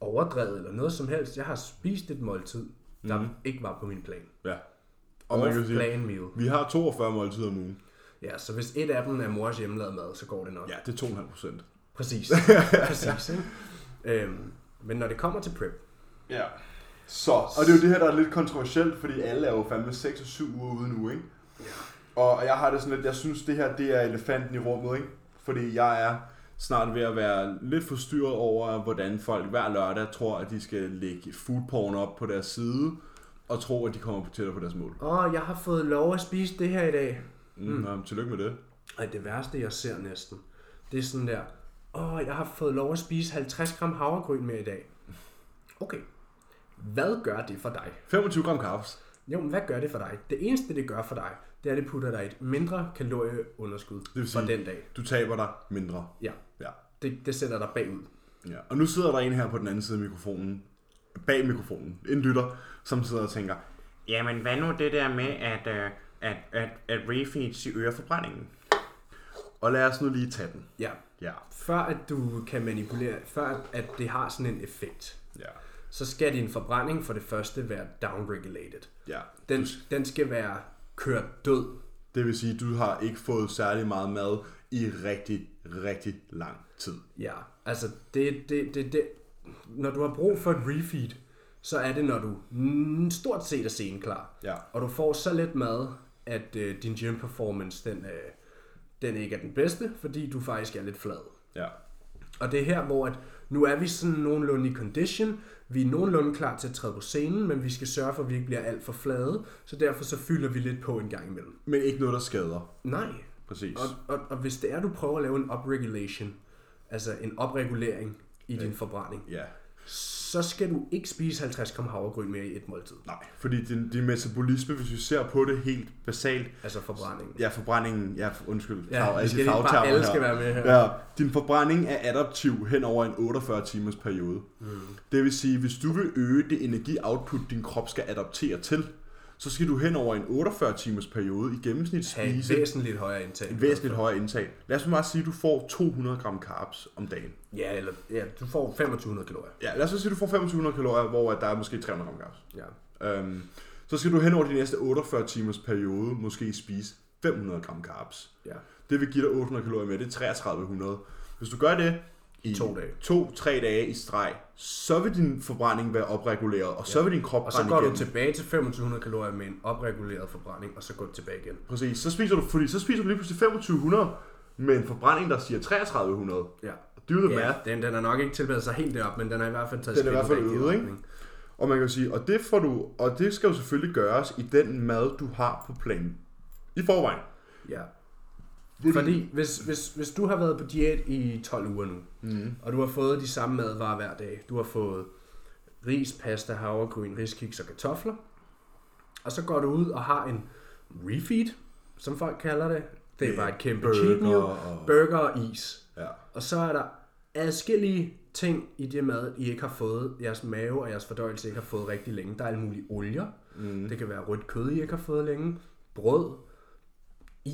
overdrevet eller noget som helst. Jeg har spist et måltid, der mm. ikke var på min plan. ja. Og man kan sige, Off-plan meal. vi har 42 måltider om ugen. Ja, så hvis et af dem er mors hjemmelavet mad, så går det nok. Ja, det er 2,5 procent. Præcis. [laughs] Præcis, ikke? Øhm, men når det kommer til prep, Ja. Så, og det er jo det her, der er lidt kontroversielt, fordi alle er jo fandme 6 og 7 uger ude nu, ikke? Ja. Og jeg har det sådan lidt, jeg synes det her, det er elefanten i rummet, ikke? Fordi jeg er snart ved at være lidt forstyrret over, hvordan folk hver lørdag tror, at de skal lægge foodporn op på deres side, og tro, at de kommer på tættere på deres mål. åh, jeg har fået lov at spise det her i dag. Mm. Mm. tillykke med det. Ej, det værste, jeg ser næsten, det er sådan der, åh, jeg har fået lov at spise 50 gram havregryn med i dag. Okay, hvad gør det for dig? 25 gram kaffes. Jo, men hvad gør det for dig? Det eneste, det gør for dig, det er, at det putter dig et mindre kalorieunderskud vil for sige- den dag. Du taber dig mindre. Ja, Ja. det, det sætter dig bagud. ja. Og nu sidder der en her på den anden side af mikrofonen, bag mikrofonen, en lytter, som sidder og tænker, Jamen, hvad nu det der med, at, øh, at, at, at refeeds øger forbrændingen? og lad os nu lige tage den. Ja, Ja, før at du kan manipulere, før at det har sådan en effekt, ja, så skal din forbrænding for det første være downregulated. ja. Den, den skal være kørt død. Det vil sige, at du har ikke fået særlig meget mad i rigtig, rigtig lang tid. Ja, altså det, det, det, det, når du har brug for et refeed, så er det, når du mm, stort set er senklar. Ja. Og du får så lidt mad, at øh, din gym performance, den, øh, den ikke er den bedste, fordi du faktisk er lidt flad. Ja. Og det er her, hvor at nu er vi sådan nogenlunde i condition. Vi er nogenlunde klar til at træde på scenen, men vi skal sørge for, at vi ikke bliver alt for flade. Så derfor så fylder vi lidt på en gang imellem. Men ikke noget, der skader. Nej. Præcis. Og, og, og hvis det er, du prøver at lave en upregulation, altså en opregulering i din forbrænding, Ja. Så skal du ikke spise 50 gram havregryn mere i et måltid. Nej, fordi din, din metabolisme, hvis vi ser på det helt basalt, Altså forbrændingen. ja, forbrændingen, ja, undskyld, Ja, fag- vi skal bare, alle her. skal være med her. Ja, din forbrænding er adaptiv hen over en 48 timers periode. Mm. Det vil sige, hvis du vil øge det energioutput, din krop skal adaptere til, så skal du hen over en 48 timers periode i gennemsnit spise væsentligt højere indtag. et væsentligt højere indtag. Lad os bare sige, at du får 200 gram carbs om dagen. Ja, eller ja, du får 2500 kalorier. Ja, lad os sige, at du får 2500 kalorier, hvor at der er måske 300 gram carbs. Ja. Øhm, så skal du hen over de næste 48 timers periode måske spise 500 gram carbs. ja. Det vil give dig 800 kalorier med, det er 3300. Hvis du gør det i To dage. to-tre dage i streg, så vil din forbrænding være opreguleret, og så vil din krop Og så går du igen. tilbage til 2500 kalorier med en opreguleret forbrænding, og så går du tilbage igen. Præcis, så spiser du, fordi så spiser du lige pludselig 2500 med en forbrænding, der siger 3300. Ja. Do the Ja, math. den, den er nok ikke tilberedt sig helt derop, men den er i hvert fald taget Den er i hvert fald ude, ikke? Og man kan sige, og det, får du, og det skal jo selvfølgelig gøres i den mad, du har på planen. I forvejen. Ja. Fordi hvis, hvis, hvis du har været på diæt i 12 uger nu, Mm. og du har fået de samme madvarer hver dag, du har fået ris, pasta, havregryn, riskiks og kartofler, og så går du ud og har en refeed, som folk kalder det. Det er bare et kæmpe cheat meal, og... burger og is. Ja. Og så er der adskillige ting i det mad, I ikke har fået, jeres mave og jeres fordøjelse ikke har fået rigtig længe. Der er alle mulige olier. Mm. Det kan være rødt kød, I ikke har fået længe. Brød.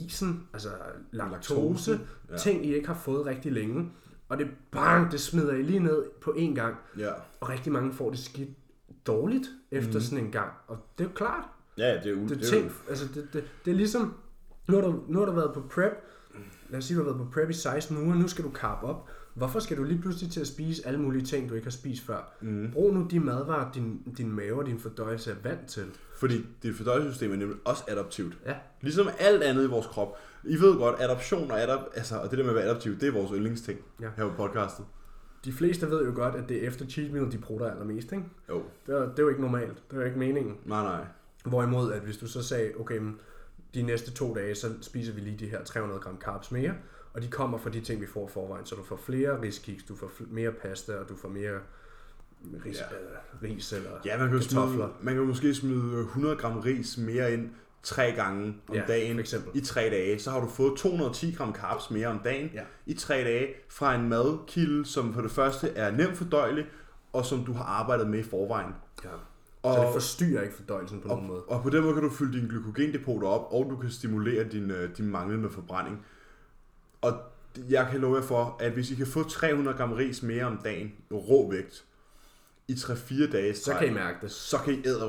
Isen, altså laktose. Laktose, ja. Ting, I ikke har fået rigtig længe. Og det bang, det smider I lige ned på én gang. Ja. Og rigtig mange får det skidt dårligt efter mm. sådan en gang. Og det er jo klart. Ja, det er, u- Det, det er ting, altså det, det, det er ligesom, nu har, du, nu har du været på prep, lad os sige, du har været på prep i 16 uger, nu skal du carb op. Hvorfor skal du lige pludselig til at spise alle mulige ting, du ikke har spist før? Mm. Brug nu de madvarer, din, din mave og din fordøjelse er vant til. Fordi dit fordøjelsessystem er nemlig også adaptivt. Ja. Ligesom alt andet i vores krop. I ved godt, adaption og, adap- altså, og det der med at være adaptiv, det er vores yndlingsting Ja. her på podcastet. De fleste ved jo godt, at det er efter cheat meal, de prutter allermest, ikke? Jo, Det er, det er jo ikke normalt. Det er jo ikke meningen. nej nej. Hvorimod, at hvis du så sagde, okay, de næste to dage, så spiser vi lige de her 300 gram carbs mere, og de kommer fra de ting, vi får forvejen. Så du får flere riskiks, du får fl- mere pasta, og du får mere ris, Ja. ja. ris eller Ja, man kan, jo smide, kartofler. man kan måske smide 100 gram ris mere ind tre gange om Ja, dagen i tre dage. Så har du fået 210 gram carbs mere om dagen Ja. i tre dage fra en madkilde, som for det første er nemt fordøjelig, og som du har arbejdet med i forvejen. Ja. Og, Så det forstyrrer ikke fordøjelsen på nogen måde. og, og på den måde kan du fylde dine glykogendepoter op, og du kan stimulere din, øh, din manglende forbrænding. Og jeg kan love jer for, at hvis I kan få 300 gram ris mere om dagen, rå vægt, i 3-4 dage, Så kan I mærke det. så kan I æde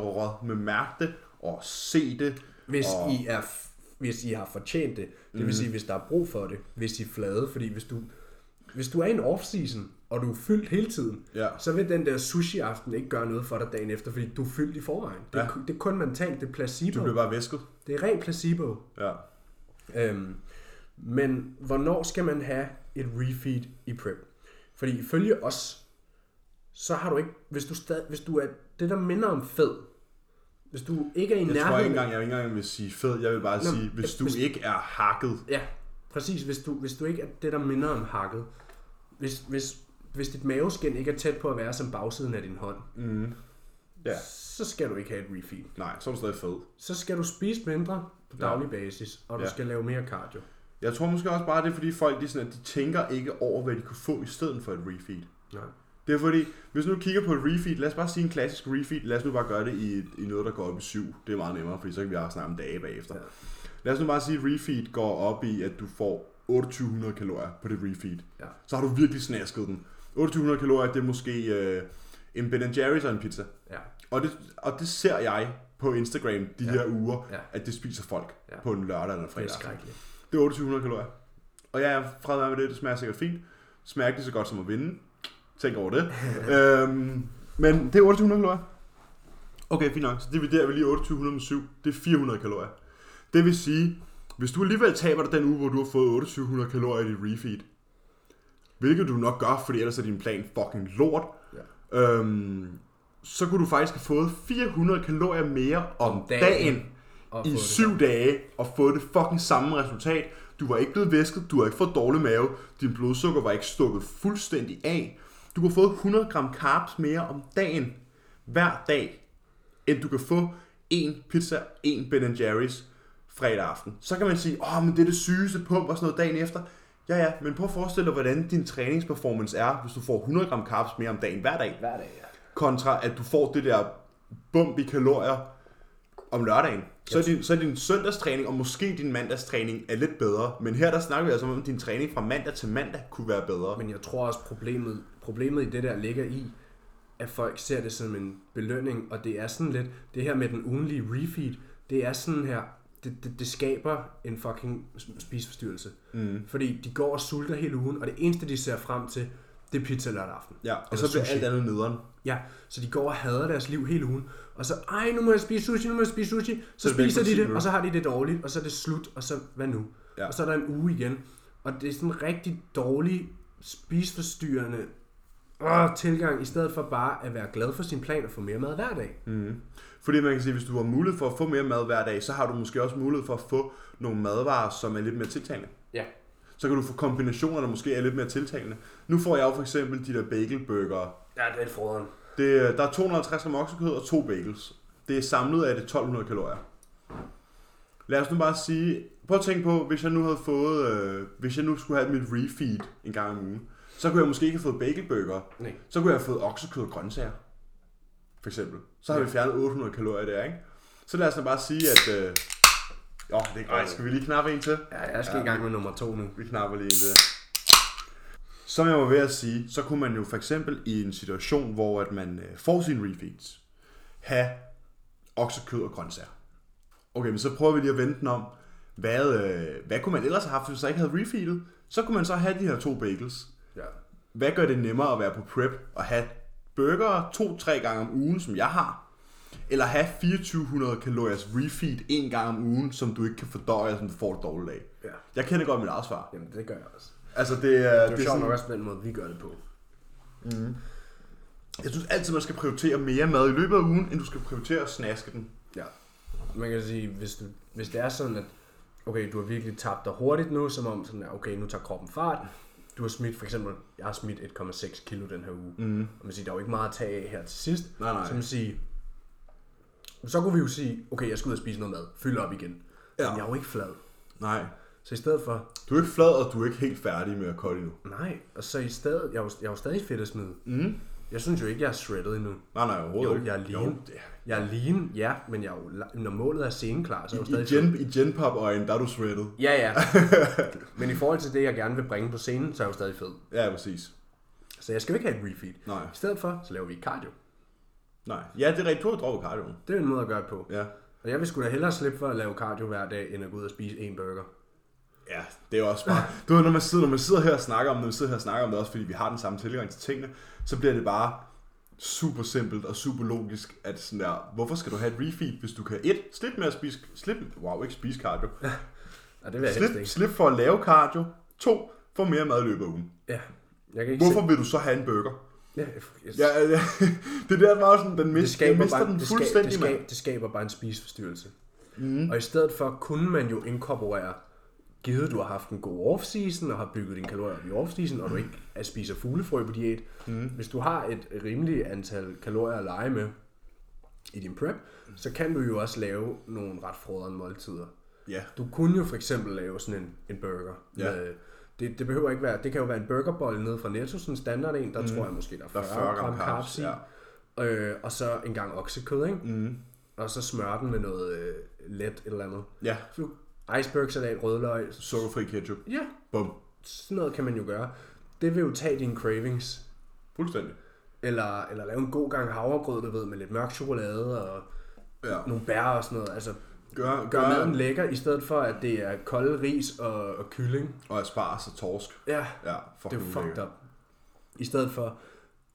med mærke det og se det. Hvis, Og- I er, hvis I har fortjent det, det vil Mhm. sige, hvis der er brug for det, hvis I er flade, fordi hvis du, hvis du er i en off-season, og du er fyldt hele tiden, Ja. så vil den der sushi-aften ikke gøre noget for dig dagen efter, fordi du er fyldt i forvejen. Det er, Ja. det er kun mentalt, det er placebo. Du bliver bare væsket. Det er rent placebo. Ja. Øhm, men hvornår skal man have et refeed i prep? Fordi ifølge os, så har du ikke, hvis du, stad, hvis du er det, der minder om fed, hvis du ikke er i Jeg nærheden... tror ikke engang, jeg ikke engang vil sige fed. Jeg vil bare Nå, sige, hvis du hvis- ikke er hakket. Ja, præcis. Hvis du, hvis du ikke er det, der minder om hakket. Hvis, hvis, hvis dit maveskin ikke er tæt på at være som bagsiden af din hånd, Mm. Ja. så skal du ikke have et refeed. Nej, så er du stadig fed. Så skal du spise mindre på Ja. daglig basis, og du Ja. skal lave mere cardio. Jeg tror måske også bare, det er fordi folk, de, sådan, at de tænker ikke over, hvad de kunne få i stedet for et refeed. Nej. Det er fordi, hvis du nu kigger på et refeed, lad os bare sige en klassisk refeed, lad os nu bare gøre det i, i noget, der går op i 7. Det er meget nemmere, fordi så kan vi også snakke om dage bagefter. Ja. Lad os nu bare sige, at refeed går op i, at du får 2800 kalorier på det refeed. Ja. Så har du virkelig snasket den. 2800 kalorier, det er måske øh, en Ben Jerry's og en pizza. Ja. Og det, og det ser jeg på Instagram de Ja. her uger, Ja. at det spiser folk Ja. på en lørdag eller en Det er fredag. skrækkeligt. Det er 2800 kalorier. Og jeg er fred med det, det smager sikkert fint. Smager ikke så godt som at vinde. Tænk over det. øhm, men det er 2800 kalorier. Okay, fint nok. Så dividerer vi lige 2800 med 7. Det er 400 kalorier. Det vil sige, hvis du alligevel taber dig den uge, hvor du har fået 2800 kalorier i dit refeed, hvilket du nok gør, fordi ellers er din plan fucking lort, Ja. øhm, så kunne du faktisk have fået 400 kalorier mere om, Om dagen. dagen i få det syv dage og fået det fucking samme resultat. Du var ikke blevet væsket, du har ikke fået dårlig mave, din blodsukker var ikke stukket fuldstændig af. Du har fået 100 gram carbs mere om dagen, hver dag, end du kan få en pizza, en Ben Jerry's fredag aften. Så kan man sige, åh, men det er det sygeste pump og sådan noget dagen efter. Ja, ja, men prøv at forestille dig, hvordan din træningsperformance er, hvis du får 100 gram carbs mere om dagen hver dag Hver dag, ja. kontra at du får det der bump i kalorier om lørdagen. Så er, din, så er din søndagstræning og måske din mandagstræning er lidt bedre. Men her der snakker vi altså om, at din træning fra mandag til mandag kunne være bedre. Men jeg tror også, problemet, problemet i det der ligger i, at folk ser det som en belønning, og det er sådan lidt, det her med den ugenlige refeed, det er sådan her, det, det, det skaber en fucking spiseforstyrrelse. Mm. Fordi de går og sulter hele ugen, og det eneste, de ser frem til, det er pizza lørdag aften. Ja, og Eller så bliver sushi. alt andet nederen. Ja, så de går og hader deres liv hele ugen. Og så, ej, nu må jeg spise sushi, nu må jeg spise sushi. Så, Så det bliver spiser de 10 det, og så har de det dårligt, og så er det slut, og så, hvad nu? Ja. Og så er der en uge igen. Og det er sådan en rigtig dårlig, spiseforstyrrende åh, tilgang, i stedet for bare at være glad for sin plan og få mere mad hver dag. Mm. Fordi man kan sige, hvis du har mulighed for at få mere mad hver dag, så har du måske også mulighed for at få nogle madvarer, som er lidt mere tiltalende. Ja. Så kan du få kombinationer, der måske er lidt mere tiltalende. Nu får jeg jo for eksempel de der bagelburgere. Ja, det er et froderen. Det, er- der er 250 gram oksekød og to bagels. Det er samlet af det 1200 kalorier. Lad os nu bare sige, prøv at tænke på, hvis jeg nu havde fået, øh, hvis jeg nu skulle have mit refeed en gang om ugen, så kunne jeg måske ikke have fået bagelburger. Nej. Så kunne jeg have fået oksekød og grøntsager. For eksempel. Så har vi fjernet 800 kalorier der, ikke? Så lad os da bare sige, at... Øh, Åh, det er godt. Skal vi lige knappe en til? Ja, jeg skal Ja. i gang med nummer to nu. Vi knapper lige en til. Som jeg var ved at sige, så kunne man jo for eksempel i en situation, hvor at man øh, får sine refeeds, have oksekød og grøntsager. Okay, men så prøver vi lige at vente den om. Hvad, øh, hvad kunne man ellers have haft, hvis der ikke havde refeedet? Så kunne man så have de her to bagels. Ja. Hvad gør det nemmere at være på prep og have burger to-tre gange om ugen, som jeg har? Eller have 2400 kaloriers refeed en gang om ugen, som du ikke kan fordøje, som du får det dårligt af? Ja. Jeg kender godt mit eget svar. Jamen, det gør jeg også. Altså, det er... Det er jo sjovt sådan, nok også på den måde, vi gør det på. jeg synes altid, man skal prioritere mere mad i løbet af ugen, end du skal prioritere at snaske den. Ja. Man kan sige, hvis, du, hvis det er sådan, at okay, du har virkelig tabt dig hurtigt nu, som om sådan, okay, nu tager kroppen fart. Du har smidt, for eksempel, jeg har smidt 1,6 kilo den her uge. Mm. Og man siger, der er jo ikke meget at tage af her til sidst. Nej, nej. Så man siger, så kunne vi jo sige, okay, jeg skal ud og spise noget mad, fylde op igen. Ja. Men jeg er jo ikke flad. Nej. Så i stedet for, Du er ikke flad, og du er ikke helt færdig med at kotte endnu. nej, og så i stedet, jeg er jo, jeg er jo stadig fedt at smide. Mm. Jeg synes jo ikke, jeg er shredded endnu. Nej, nej, overhovedet Jo, ikke. jeg er lean. Jo, det er. Jeg er lean, ja, men jeg er jo, når målet er sceneklar, så er jeg jo stadig i, gen, I genpop-øjen, der er du shredded. Ja, ja. [laughs] Men i forhold til det, jeg gerne vil bringe på scenen, så er jeg jo stadig fed. Ja, præcis. Så jeg skal jo ikke have et refeed. Nej, I stedet for, så laver vi cardio. Nej. Ja, det er rigtigt. Du har droppet cardio. Det er en måde at gøre det på. Ja. Og jeg vil sgu da hellere slippe for at lave cardio hver dag, end at gå ud og spise en burger. Ja, det er også bare... [laughs] Du ved, når man sidder, når man sidder her og snakker om det, vi sidder her og snakker om det, også fordi vi har den samme tilgang til tingene, så bliver det bare super simpelt og super logisk, at sådan der, hvorfor skal du have et refeed, hvis du kan et, slippe med at spise, slip, wow, ikke spise cardio, Og det vil jeg slip, ikke. slip for at lave cardio, to, få mere mad i løbet af ugen. Ja. Jeg kan ikke Hvorfor vil du så have en burger? Ja, yes. Ja, ja, [laughs] det der var sådan, den, det, mist, den skaber mister bare, den det, skaber, fuldstændig, det, mand. skaber, det skaber bare en spiseforstyrrelse. Mm. Og i stedet for kunne man jo inkorporere, givet du har haft en god off-season og har bygget dine kalorier op i off-season, og du ikke at spiser fuglefrø på diæt, Mm. hvis du har et rimeligt antal kalorier at lege med i din prep, så kan du jo også lave nogle ret frodrende måltider. Ja, Du kunne jo for eksempel lave sådan en, en burger. Ja. Med, det, det behøver ikke være, det kan jo være en burgerbolle nede fra Netto, sådan en standard en, der mm. tror jeg måske, der er der 40, er 40 gram carbs. i. Ja. Øh, og så en gang oksekød, ikke? Mm. Og så smør den med noget øh, let et eller andet. ja, Så icebergsalat, rødløg. sukkerfri ketchup. Ja, Bum. sådan noget kan man jo gøre. Det vil jo tage dine cravings. Fuldstændig. Eller, eller lave en god gang havregrød, du ved, med lidt mørk chokolade og Ja. nogle bær og sådan noget. Altså, Gør, gør maden lækker, i stedet for, at det er kolde ris og, og kylling. Og asparges og torsk. Ja, Ja, det er fucked up. I stedet for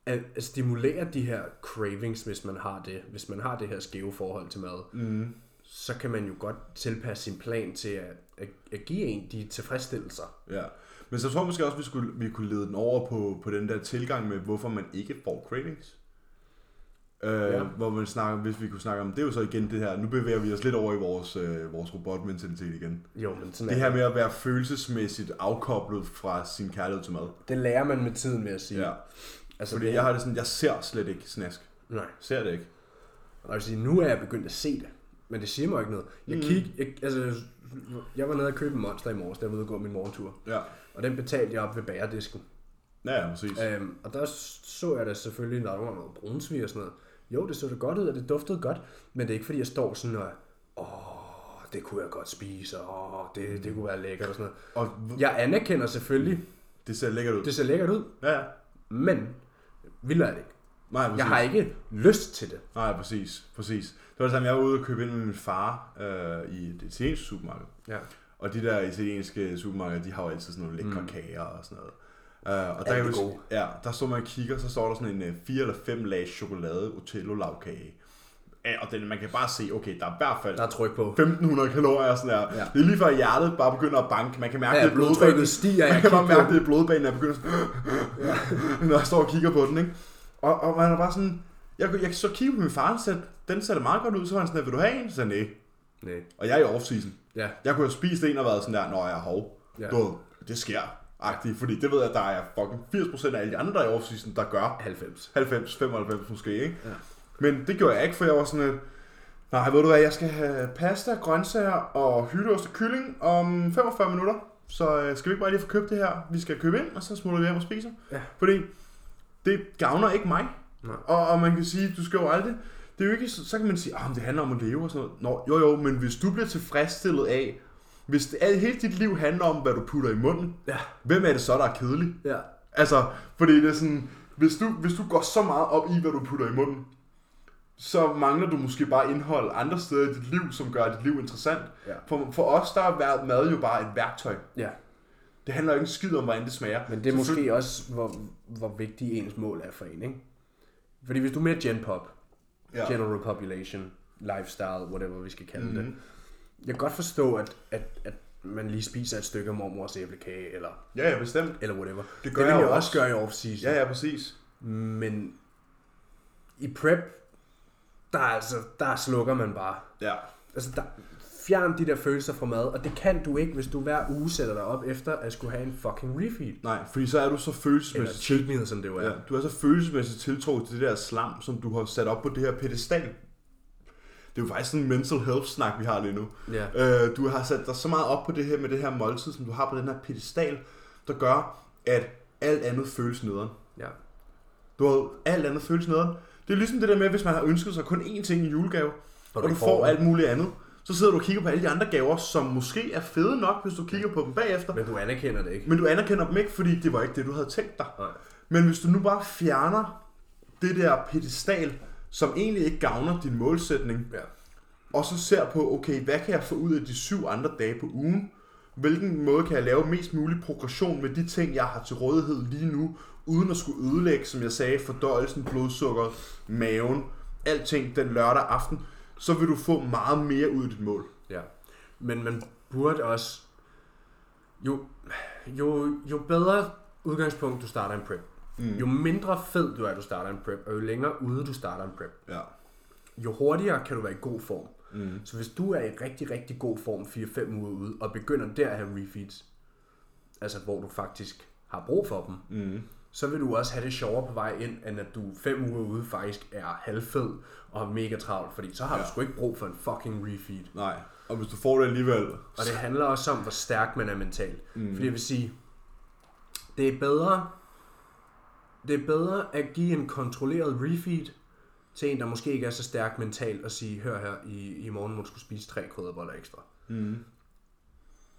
at at stimulere de her cravings, hvis man har det, hvis man har det her skæve forhold til mad, Mm. så kan man jo godt tilpasse sin plan til at, at, at give en de tilfredsstillelser. Ja. Men så tror jeg måske også, vi, skulle, vi kunne lede den over på, på den der tilgang med, hvorfor man ikke får cravings. Øh, Ja. Hvor man snakker, hvis vi kunne snakke om, det er jo så igen det her, nu bevæger vi os lidt over i vores, øh, vores robotmentalitet igen. Jo, men sådan Det er her med at være følelsesmæssigt afkoblet fra sin kærlighed til mad. det lærer man med tiden, vil jeg sige. Ja. Altså, Fordi det, jeg har det sådan, jeg ser slet ikke snask. Nej. Ser det ikke. Og jeg sige, nu er jeg begyndt at se det, men det siger mig ikke noget. Jeg Mm. kig, jeg, altså, jeg var nede og købe en monster i morges, da jeg var ude og gå min morgentur. Ja. Og den betalte jeg op ved bagerdisken. Ja, ja, præcis. Øhm, og der så jeg da selvfølgelig, når der var noget brunsvig og sådan noget. Jo, det så da godt ud, og det duftede godt, men det er ikke fordi, jeg står sådan og, åh, det kunne jeg godt spise, åh, det, det kunne være lækkert og sådan noget. Og Jeg anerkender selvfølgelig, det ser lækkert ud. det ser lækkert ud, Ja, ja. men vil jeg det ikke. Nej, præcis. Jeg har ikke lyst til det. Nej, præcis. præcis. Det var det samme, jeg var ude og købe ind med min far øh, i et italiensk supermarked. Ja. Og de der italienske supermarkeder, de har jo altid sådan nogle lækre Mm. mm. kager og sådan noget. Uh, og der, Alt det gode. ja, der står man og kigger, så står der sådan en 4 eller 5 lag chokolade Otello lavkage. Ja, og den, man kan bare se, okay, der er i hvert fald Der er tryk på. 1500 kalorier sådan der. Ja. Det er lige før hjertet bare begynder at banke. Man kan mærke, Ja, det er blodbanen. stiger. Man Jeg kan bare på mærke, det er blodbanen, sådan, ja. [laughs] når jeg står og kigger på den, ikke? Og, og man er bare sådan, jeg, jeg så kigge på min far, så den ser da meget godt ud, så var han sådan, vil du have en? Så nej. Nej. Og jeg er i off-season. Ja. Jeg kunne have spist en og været sådan der, når jeg er hov. Ja. Du, det sker. Agtigt, fordi det ved jeg, at der er fucking 80% af alle de andre, der i off-season, der gør 90. 90, 95 måske, ikke? Ja. Men det gjorde jeg ikke, for jeg var sådan lidt, nej, ved du hvad, jeg skal have pasta, grøntsager og hytteost og kylling om 45 minutter. Så øh, skal vi ikke bare lige få købt det her? Vi skal købe ind, og så smutter vi hjem og spiser. Ja. Fordi det gavner ikke mig. Nej. Og, og man kan sige, du skal jo aldrig... Det er jo ikke, så, så kan man sige, at det handler om at leve og sådan noget. Nå, jo jo, men hvis du bliver tilfredsstillet af, hvis det, alt, hele dit liv handler om, hvad du putter i munden, Ja. hvem er det så, der er kedelig? Ja. Altså, fordi det er sådan, hvis du, hvis du går så meget op i, hvad du putter i munden, så mangler du måske bare indhold andre steder i dit liv, som gør dit liv interessant. Ja. For, for os, der er mad jo bare et værktøj. Ja. Det handler jo ikke skid om, hvordan det smager. Men det er måske også, hvor, hvor vigtig ens mål er for en, ikke? Fordi hvis du er mere gen pop, Ja. general population, lifestyle, whatever vi skal kalde mm-hmm. det. Jeg kan godt forstå, at, at, at man lige spiser et stykke mormors æblekage, eller, Ja, ja, bestemt. eller whatever. Det gør det vil jeg jo også også. gøre i off-season. Ja, ja, præcis. Men i prep, der, er altså, der slukker man bare. Ja. Altså, der, fjern de der følelser fra mad, og det kan du ikke, hvis du hver uge sætter dig op efter at skulle have en fucking refeed. Nej, fordi så er du så Eller følelsesmæssigt cheat meal, som det jo er. Ja, du er så følelsesmæssigt tiltro til det der slam, som du har sat op på det her pedestal. Det er jo faktisk sådan en mental health snak, vi har lige nu. Ja. Øh, du har sat dig så meget op på det her med det her måltid, som du har på den her pedestal, der gør, at alt andet føles nederen. ja. Du har alt andet føles nederen. Det er ligesom det der med, hvis man har ønsket sig kun én ting i julegave, og, Og du får alt muligt andet, så sidder du og kigger på alle de andre gaver, som måske er fede nok, hvis du kigger på dem bagefter, Men du anerkender det ikke. men du anerkender dem ikke, fordi det var ikke det, du havde tænkt dig. Nej. Men hvis du nu bare fjerner det der pedestal, som egentlig ikke gavner din målsætning, Ja. og så ser på, okay, hvad kan jeg få ud af de syv andre dage på ugen? Hvilken måde kan jeg lave mest mulig progression med de ting, jeg har til rådighed lige nu, uden at skulle ødelægge, som jeg sagde, fordøjelsen, blodsukker, maven, alting den lørdag aften, så vil du få meget mere ud af dit mål. Ja. Men man burde også... Jo, jo, jo bedre udgangspunkt du starter en prep, Mm. jo mindre fed du er, du starter en prep, og jo længere ude du starter en prep, Ja. jo hurtigere kan du være i god form. Mm. Så hvis du er i rigtig, rigtig god form 4-5 uger ude, og begynder der at have refeeds, altså hvor du faktisk har brug for dem, Mm. så vil du også have det sjovere på vej ind, end at du 5 uger ude faktisk er halvfed og mega travlt, fordi så har ja. du sgu ikke brug for en fucking refeed. Nej, og hvis du får det alligevel, Og det handler også om, hvor stærk man er mentalt. Mm. Fordi jeg vil sige, det er bedre, det er bedre at give en kontrolleret refeed til en, der måske ikke er så stærk mentalt, og sige, hør her, i, i morgen må du skulle spise tre krydderboller ekstra. Mm.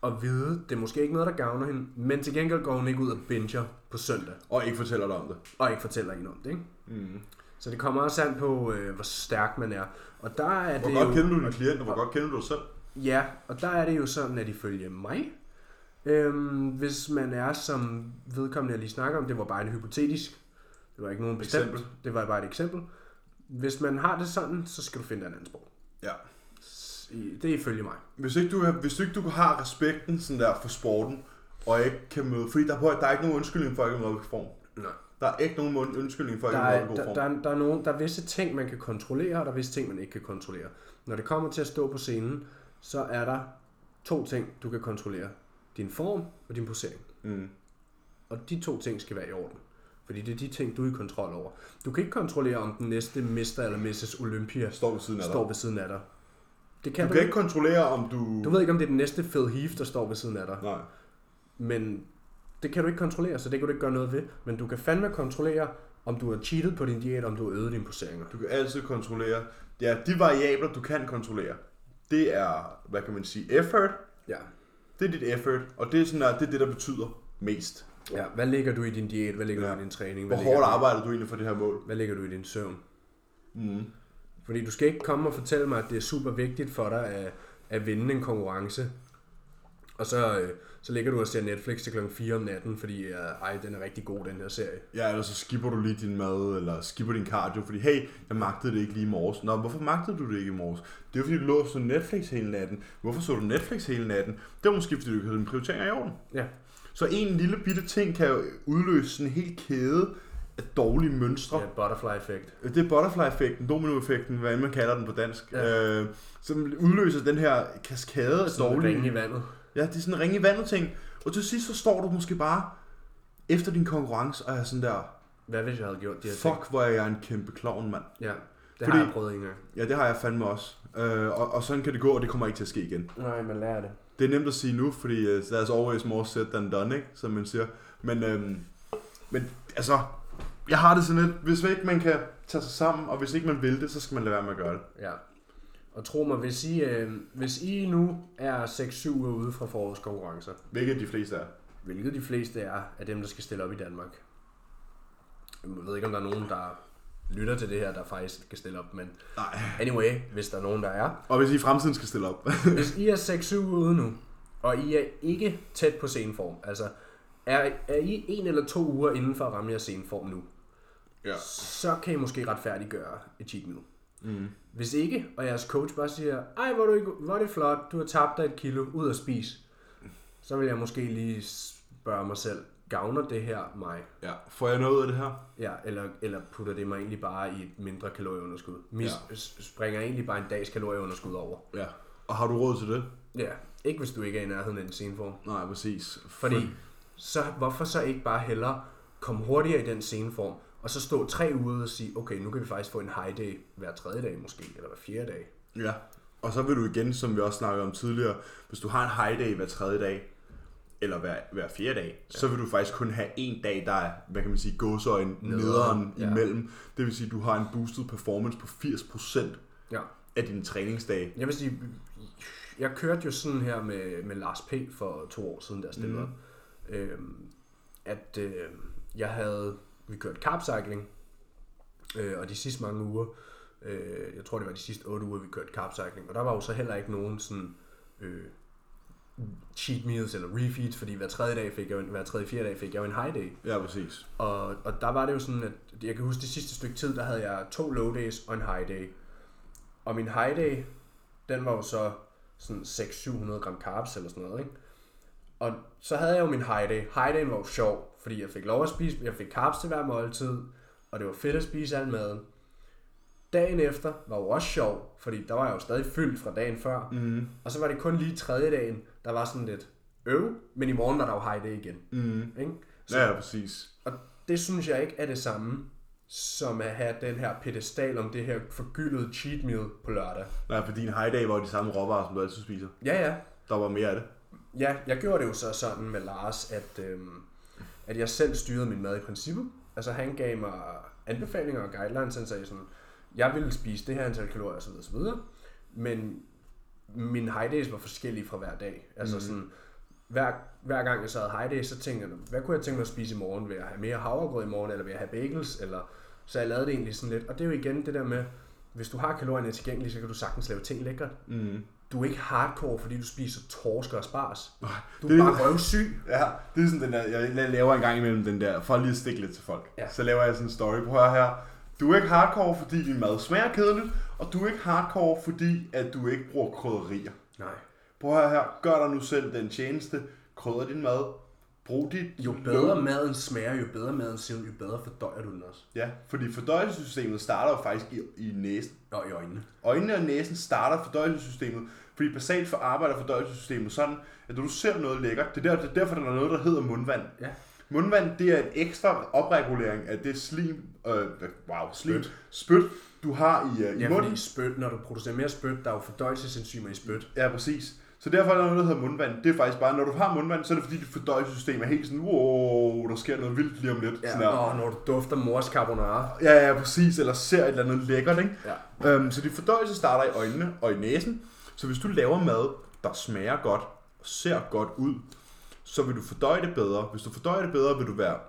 Og vide, det er måske ikke noget, der gavner hende, men til gengæld går hun ikke ud og binger på søndag, og ikke fortæller dig om det. og ikke fortæller hende om det. Ikke? Mm. Så det kommer også an på, øh, hvor stærk man er. Og der er Hvor det godt jo... kender du dine klienter, hvor godt kender du dig selv? Ja, og der er det jo sådan, at ifølge mig, øhm, hvis man er som vedkommende, jeg lige snakker om, det var bare en hypotetisk, det var ikke nogen bestemt, Eksempel. det var bare et eksempel. Hvis man har det sådan, så skal du finde en anden sport. Ja. Det er ifølge mig. Hvis ikke du, hvis ikke du har respekten sådan der for sporten, og ikke kan møde, fordi der, er- der er ikke nogen undskyldning for at ikke møde i form. Nej. Der er ikke nogen undskyldning for at Der ikke møde i god der, form. der, er, der, er nogen, der er visse ting, man kan kontrollere, og der er visse ting, man ikke kan kontrollere. Når det kommer til at stå på scenen, så er der to ting, du kan kontrollere. Din form og din posering. Mm. Og de to ting skal være i orden. Fordi det er de ting, du er i kontrol over. Du kan ikke kontrollere, om den næste Mr. eller Mrs. Olympia Står ved siden af dig. står ved siden af dig. Det kan Du du, kan ikke kontrollere, om du... Du ved ikke, om det er den næste Phil Heath, der står ved siden af dig. Nej. Men det kan du ikke kontrollere, så det kan du ikke gøre noget ved. Men du kan fandme kontrollere, om du har cheatet på din diæt, om du har øget dine poseringer. Du kan altid kontrollere. Ja, de variabler, du kan kontrollere, det er, hvad kan man sige, effort. Ja. Det er dit effort, og det er, sådan, der, det, er det, der betyder mest. ja. Hvad lægger du i din diæt? Hvad lægger Ja. du i din træning? Hvor Hvad lægger hårdt du- arbejder du egentlig for det her mål? Hvad lægger du i din søvn? Mm. Fordi du skal ikke komme og fortælle mig, at det er super vigtigt for dig at, at vinde en konkurrence, Og så, øh, så ligger du og ser Netflix til klokken 4 om natten, fordi øh, ej, den er rigtig god, den her serie. Ja, eller så skipper du lige din mad, eller skipper din cardio, fordi hey, jeg magtede det ikke lige i morges. Nå, hvorfor magtede du det ikke i morges? Det er fordi, du lå og så Netflix hele natten. Hvorfor så du Netflix hele natten? Det var måske, fordi du ikke havde dine prioriteringer i orden. Ja. Så en lille bitte ting kan jo udløse sådan en hel kæde af dårlige mønstre. Ja, butterfly effekt. Det er butterfly-effekten, domino-effekten, hvad man kalder den på dansk, Ja. øh, som udløser den her kaskade af Sådan dårlige... ringe i vandet. Ja, det er sådan en ring i vandet ting. Og til sidst så står du måske bare efter din konkurrence og er sådan der, Hvad hvis jeg havde gjort de her fuck hvor er jeg en kæmpe klovn, mand. ting? Ja, det Fordi- har jeg prøvet en gang. Ja, det har jeg fandme også. Øh, og, og sådan kan det gå, og det kommer ikke til at ske igen. Nej, man lærer det. Det er nemt at sige nu, fordi uh, there's always more said than done, ikke? som man siger. Men, øhm, men altså, jeg har det sådan lidt, hvis ikke man kan tage sig sammen, og hvis ikke man vil det, så skal man lade være med at gøre det. Ja. Og tro mig, hvis I, øh, hvis I nu er 6-7 uger ude fra forårskonkurrencer, Hvilket de fleste er. hvilket de fleste er af dem, der skal stille op i Danmark. Jeg ved ikke, om der er nogen, der lytter til det her, der faktisk skal stille op, men Nej. anyway, hvis der er nogen, der er. Og hvis I i fremtiden skal stille op. [laughs] Hvis I er 6-7 uger ude nu, og I er ikke tæt på sceneform, altså er, er I en eller to uger inden for at ramme jeres sceneform nu, ja. så kan I måske retfærdiggøre et cheat meal. Mm. Hvis ikke, og jeres coach bare siger, ej, hvor du, ikke- hvor er det flot, du har tabt dig et kilo, ud at spise, så vil jeg måske lige spørge mig selv, gavner det her mig? ja. Får jeg noget ud af det her? Ja, eller, eller putter det mig egentlig bare i et mindre kalorieunderskud? Mis, Ja. Springer egentlig bare en dags kalorieunderskud over? Ja. Og har du råd til det? Ja, ikke hvis du ikke er i nærheden af din sceneform. Nej, præcis. Fordi, så, hvorfor så ikke bare hellere komme hurtigere i den sceneform, og så stå tre uger og sige, okay, nu kan vi faktisk få en high day hver tredje dag måske, eller hver fjerde dag. Ja. Og så vil du igen, som vi også snakkede om tidligere, hvis du har en high day hver tredje dag, eller hver, hver fjerde dag, ja. så vil du faktisk kun have en dag, der er, hvad kan man sige, gåsøjen Nederen, ja. imellem. Det vil sige, at du har en boosted performance på 80% Ja. af dine træningsdage. Jeg vil sige, jeg kørte jo sådan her med, med Lars P. for to år siden, der stillede op. Øhm, at øh, jeg havde, vi kørte carpcycling, øh, og de sidste mange uger, øh, jeg tror det var de sidste otte uger, vi kørte carpcycling, og der var jo så heller ikke nogen sådan øh, cheat meals eller refeeds, fordi hver tredje dag fik jeg en, hver tredje fjerde dag fik jeg jo en high day. Ja, præcis. Og, og der var det jo sådan, at jeg kan huske det sidste stykke tid, der havde jeg to low days og en high day. Og min high day, den var jo så sådan 600-700 gram carbs eller sådan noget, ikke? Og så havde jeg jo min high day. High dayen var jo sjov, fordi jeg fik lov at spise, jeg fik carbs til hver måltid, og det var fedt at spise al maden. Dagen efter var jo også sjov, fordi der var jeg jo stadig fyldt fra dagen før. Mm. Og så var det kun lige tredje dagen, der var sådan lidt øv, men i morgen var der jo high day igen. Mm. Ikke? Så Ja, præcis. og det synes jeg ikke er det samme, som at have den her pedestal om det her forgyldede cheat meal på lørdag. Nej, for din high day var jo de samme råvarer, som du altid spiser. Ja, ja. Der var mere af det. Ja, jeg gjorde det jo så sådan med Lars, at, øhm, at jeg selv styrede min mad i princippet. Altså han gav mig anbefalinger og guidelines, han sagde sådan, jeg ville spise det her antal kalorier osv. osv. Men mine high days var forskellige fra hver dag. Altså Mhm. sådan, hver, hver gang jeg så havde high days, så tænkte jeg, hvad kunne jeg tænke mig at spise i morgen? Vil jeg have mere havregrød i morgen, eller vil jeg have bagels? Eller... Så jeg lavede det egentlig sådan lidt. Og det er jo igen det der med, hvis du har kalorierne tilgængelige, så kan du sagtens lave ting lækkert. Mm. Du er ikke hardcore, fordi du spiser torsk og spars. Du det er er- bare røvsyg. Ja, det er sådan den der, jeg laver en gang imellem den der, for lige at stikke lidt til folk. Ja. Så laver jeg sådan en story på her her. Du er ikke hardcore, fordi din mad smager kedeligt, og du er ikke hardcore, fordi at du ikke bruger krydderier. Nej. Prøv her her, gør dig nu selv den tjeneste, krydder din mad, brug dit... Jo bedre maden smager, jo bedre maden ser jo bedre fordøjer du den også. Ja, fordi fordøjelsessystemet starter jo faktisk i, i næsen. Og i øjnene. Øjnene og næsen starter fordøjelsessystemet, fordi basalt for arbejder fordøjelsessystemet sådan, at når du ser noget lækkert, det er, der, det er derfor, der er noget, der hedder mundvand. Ja. Mundvand, det er en ekstra opregulering af det slim, øh, wow, slim, Spyt. spyt, du har i, uh, i Ja, munden. spyt, når du producerer mere spyt, der er jo fordøjelsesenzymer i spyt. Ja, præcis. Så derfor er der noget, der hedder mundvand. Det er faktisk bare, når du har mundvand, så er det fordi, dit fordøjelsessystem er helt sådan, wow, der sker noget vildt lige om lidt. Ja, Sådan og når du dufter mors carbonara. Ja, ja, præcis. Eller ser et eller andet lækkert, ikke? Ja. Øhm, så dit fordøjelse starter i øjnene og i næsen. Så hvis du laver mad, der smager godt og ser godt ud, så vil du fordøje det bedre. Hvis du fordøjer det bedre, vil du være...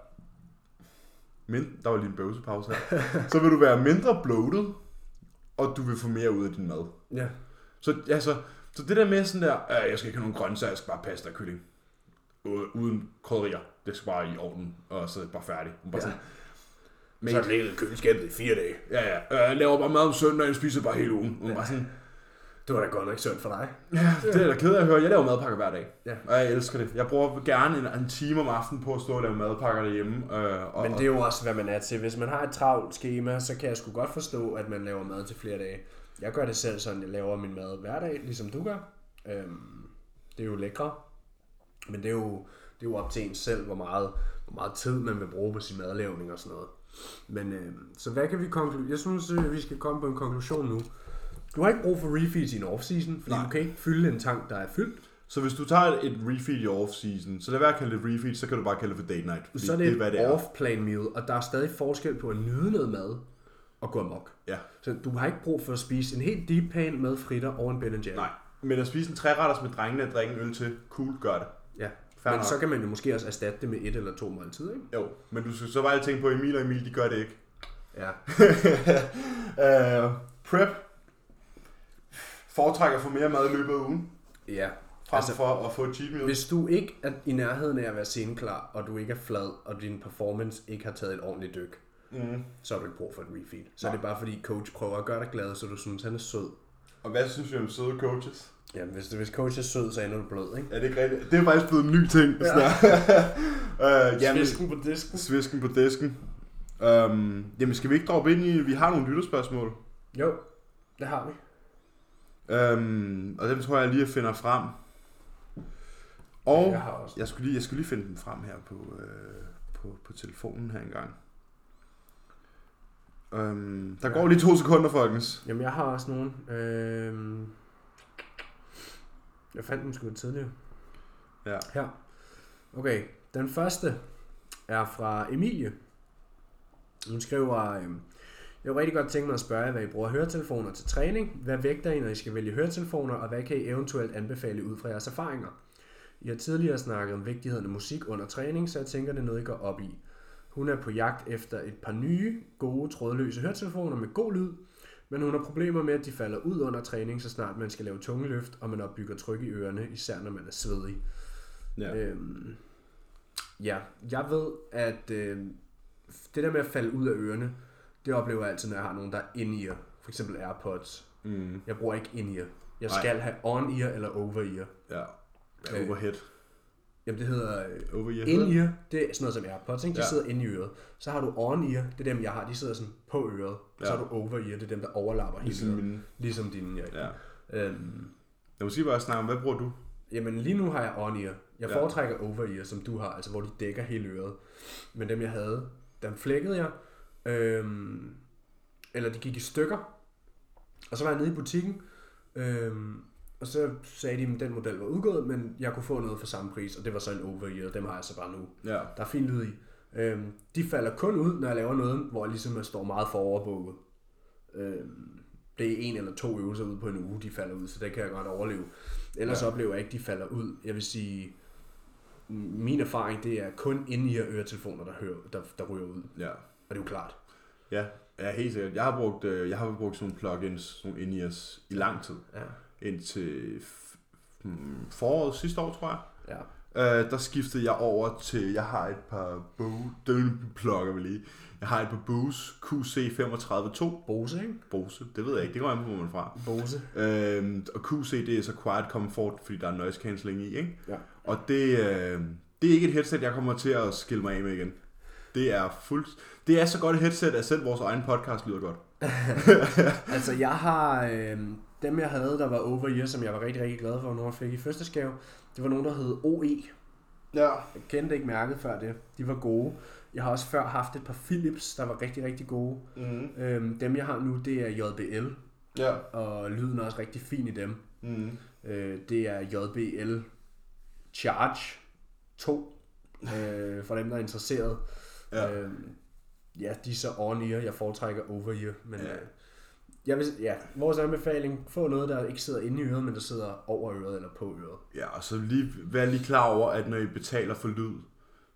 Min... Der var lige en bøvsepause her. [laughs] så vil du være mindre bloated, og du vil få mere ud af din mad. Ja. Så altså, Så det der med sådan der, øh, jeg skal ikke have nogen grøntsager, jeg skal bare pasta og kylling. Uden krydderier. Det skal bare i ovnen, og så er det bare færdigt. Bare Ja. sådan, Så er det ligget i køleskabet i fire dage. ja, ja, øh, jeg laver bare mad om søndagen, jeg spiser bare hele ugen. Ja. Bare sådan, Det var da godt nok sundt for dig. ja, det er da ked af at høre. Jeg laver madpakker hver dag. Ja. Og jeg elsker det. Jeg bruger gerne en, en time om aftenen på at stå og lave madpakker derhjemme. Øh, og, Men det er jo også, hvad man er til. Hvis man har et travlt schema, så kan jeg sgu godt forstå, at man laver mad til flere dage. Jeg gør det selv sådan, jeg laver min mad hver dag, ligesom du gør. Øhm, det er jo lækre. Men det er jo, det er jo op til en selv, hvor meget, hvor meget tid man vil bruge på sin madlavning og sådan noget. Men øh, så hvad kan vi konkludere? Jeg synes, øh, vi skal komme på en konklusion nu. Du har ikke brug for refeeds i en off-season, fordi Nej. du kan ikke fylde en tank, der er fyldt. Så hvis du tager et refeed i off-season, så lad være at kalde det refeed, så kan du bare kalde det for date night. Så er det, hvad et det er. off-plan meal, og der er stadig forskel på at nyde noget mad og gå amok. Ja. Så du har ikke brug for at spise en helt deep pan med fritter og en Ben Jerry. Nej. Men at spise en træretters med drengene og drikke en øl til, cool, gør det. Ja. Fair Men nok. så kan man jo måske også erstatte det med et eller to måltider, ikke? Jo, men du skal så bare tænke på, at Emil og Emil, de gør det ikke. Ja. uh, [laughs] prep. Foretrækker for mere mad i løbet af ugen, Ja. frem Altså, for at få et cheat meal. Hvis du ikke er i nærheden af at være sceneklar, og du ikke er flad, og din performance ikke har taget et ordentligt dyk, Mm. så har du ikke brug for et refeed. Så er Nej. det bare fordi coach prøver at gøre dig glad, så du synes, han er sød. Og hvad synes vi om søde coaches? Ja, hvis, hvis coach er sød, så ender du blød, ikke? Er det ikke rigtigt? Det er faktisk blevet en ny ting. Ja. uh, [laughs] jamen, Svisken på disken. svisken på disken. Um, jamen, skal vi ikke droppe ind i, vi har nogle lytterspørgsmål. Jo, det har vi. Um, og dem tror jeg lige, jeg finder frem. Og Jeg har også. jeg skulle lige, jeg skulle lige finde dem frem her på, øh, på, på telefonen her engang. Um, der Ja. går lige to sekunder, folkens. Jamen, jeg har også nogen. Øhm... Jeg fandt dem sgu tidligere. Ja. Her. Okay, den første er fra Emilie. Hun skriver, øhm, jeg kunne rigtig godt tænke mig at spørge jer, hvad I bruger høretelefoner til træning. Hvad vægter I, når I skal vælge høretelefoner, og hvad kan I eventuelt anbefale ud fra jeres erfaringer? I har tidligere snakket om vigtigheden af musik under træning, så jeg tænker, det er noget, I går op i. Hun er på jagt efter et par nye, gode, trådløse høretelefoner med god lyd, men hun har problemer med, at de falder ud under træning, så snart man skal lave tunge løft, og man opbygger tryk i ørerne, især når man er svedig. Ja. Øhm, ja, jeg ved, at øh, det der med at falde ud af ørerne, det oplever jeg altid, når jeg har nogen, der er in-ear. For eksempel AirPods. Mm, Jeg bruger ikke in-ear. Jeg Nej. skal have on-ear eller over-ear. ja. Øh, ja. Overhead. Jamen det hedder øh, Overhead. in-ear, det er sådan noget som AirPods, ikke? De Ja. ja. sidder inde i øret. Så har du on-ear, det er dem, jeg har, de sidder sådan på øret. Og så Ja. har du over-ear, det er dem, der overlapper hele Ligesom øret. min... Ligesom dine, ja. Ja. Øhm, Jeg må sige bare snakke om, hvad bruger du? Jamen lige nu har jeg on-ear. Jeg Ja. foretrækker over-ear, som du har, altså hvor de dækker hele øret. Men dem jeg havde, dem flækkede jeg. Øhm, eller de gik i stykker. Og så var jeg nede i butikken. Øhm, og så sagde de, at den model var udgået, men jeg kunne få noget for samme pris, og det var så en over-ear. Dem har jeg så bare nu. Ja. Der er fint lyd i. Øhm, de falder kun ud, når jeg laver noget, hvor jeg ligesom står meget foroverbukket. Øhm, det er en eller to øvelser ud på en uge, de falder ud, så det kan jeg godt overleve. Ellers ja. oplever jeg ikke, de falder ud. Jeg vil sige, min erfaring, det er kun inde i øretelefoner, der, hører, der, der ryger ud. Ja. Og det er jo klart. Ja, ja helt sikkert. Jeg har brugt, øh, jeg har brugt sådan nogle plugins, sådan nogle in-ears, i lang tid. Ja. Indtil hmm, foråret sidste år, tror jeg. ja. Øh, der skiftede jeg over til, jeg har et par Bose, det er jo en plugger vi lige. Jeg har et par Bose QC352 Bose, ikke? Bose, det ved jeg ikke, det går an på, hvor man er fra. Bose. Øhm, og QC, det er så Quiet Comfort, fordi der er noise cancelling i, ikke? Ja. Og det, øh, det er ikke et headset, jeg kommer til at skille mig af med igen. Det er fuldt... Det er så godt et headset, at selv vores egen podcast lyder godt. [laughs] Altså, jeg har... Øh, dem, jeg havde, der var over som jeg var rigtig, rigtig glad for, når jeg fik i fødselsdagsgave, det var nogen, der hed OE. Ja. Jeg kendte ikke mærket før det. De var gode. Jeg har også før haft et par Philips, der var rigtig, rigtig gode. Mm. Øhm, dem, jeg har nu, det er JBL, Ja. og lyden er også rigtig fin i dem. Mm. Øh, det er JBL Charge 2, øh, for dem, der er interesseret. Ja. Øhm, ja, de er så on-ear. Jeg foretrækker over-ear. Men Ja. Øh, jeg vil, ja, vores anbefaling, få noget, der ikke sidder inde i øret, men der sidder over øret eller på øret. Ja, og så lige, vær lige klar over, at når I betaler for lyd,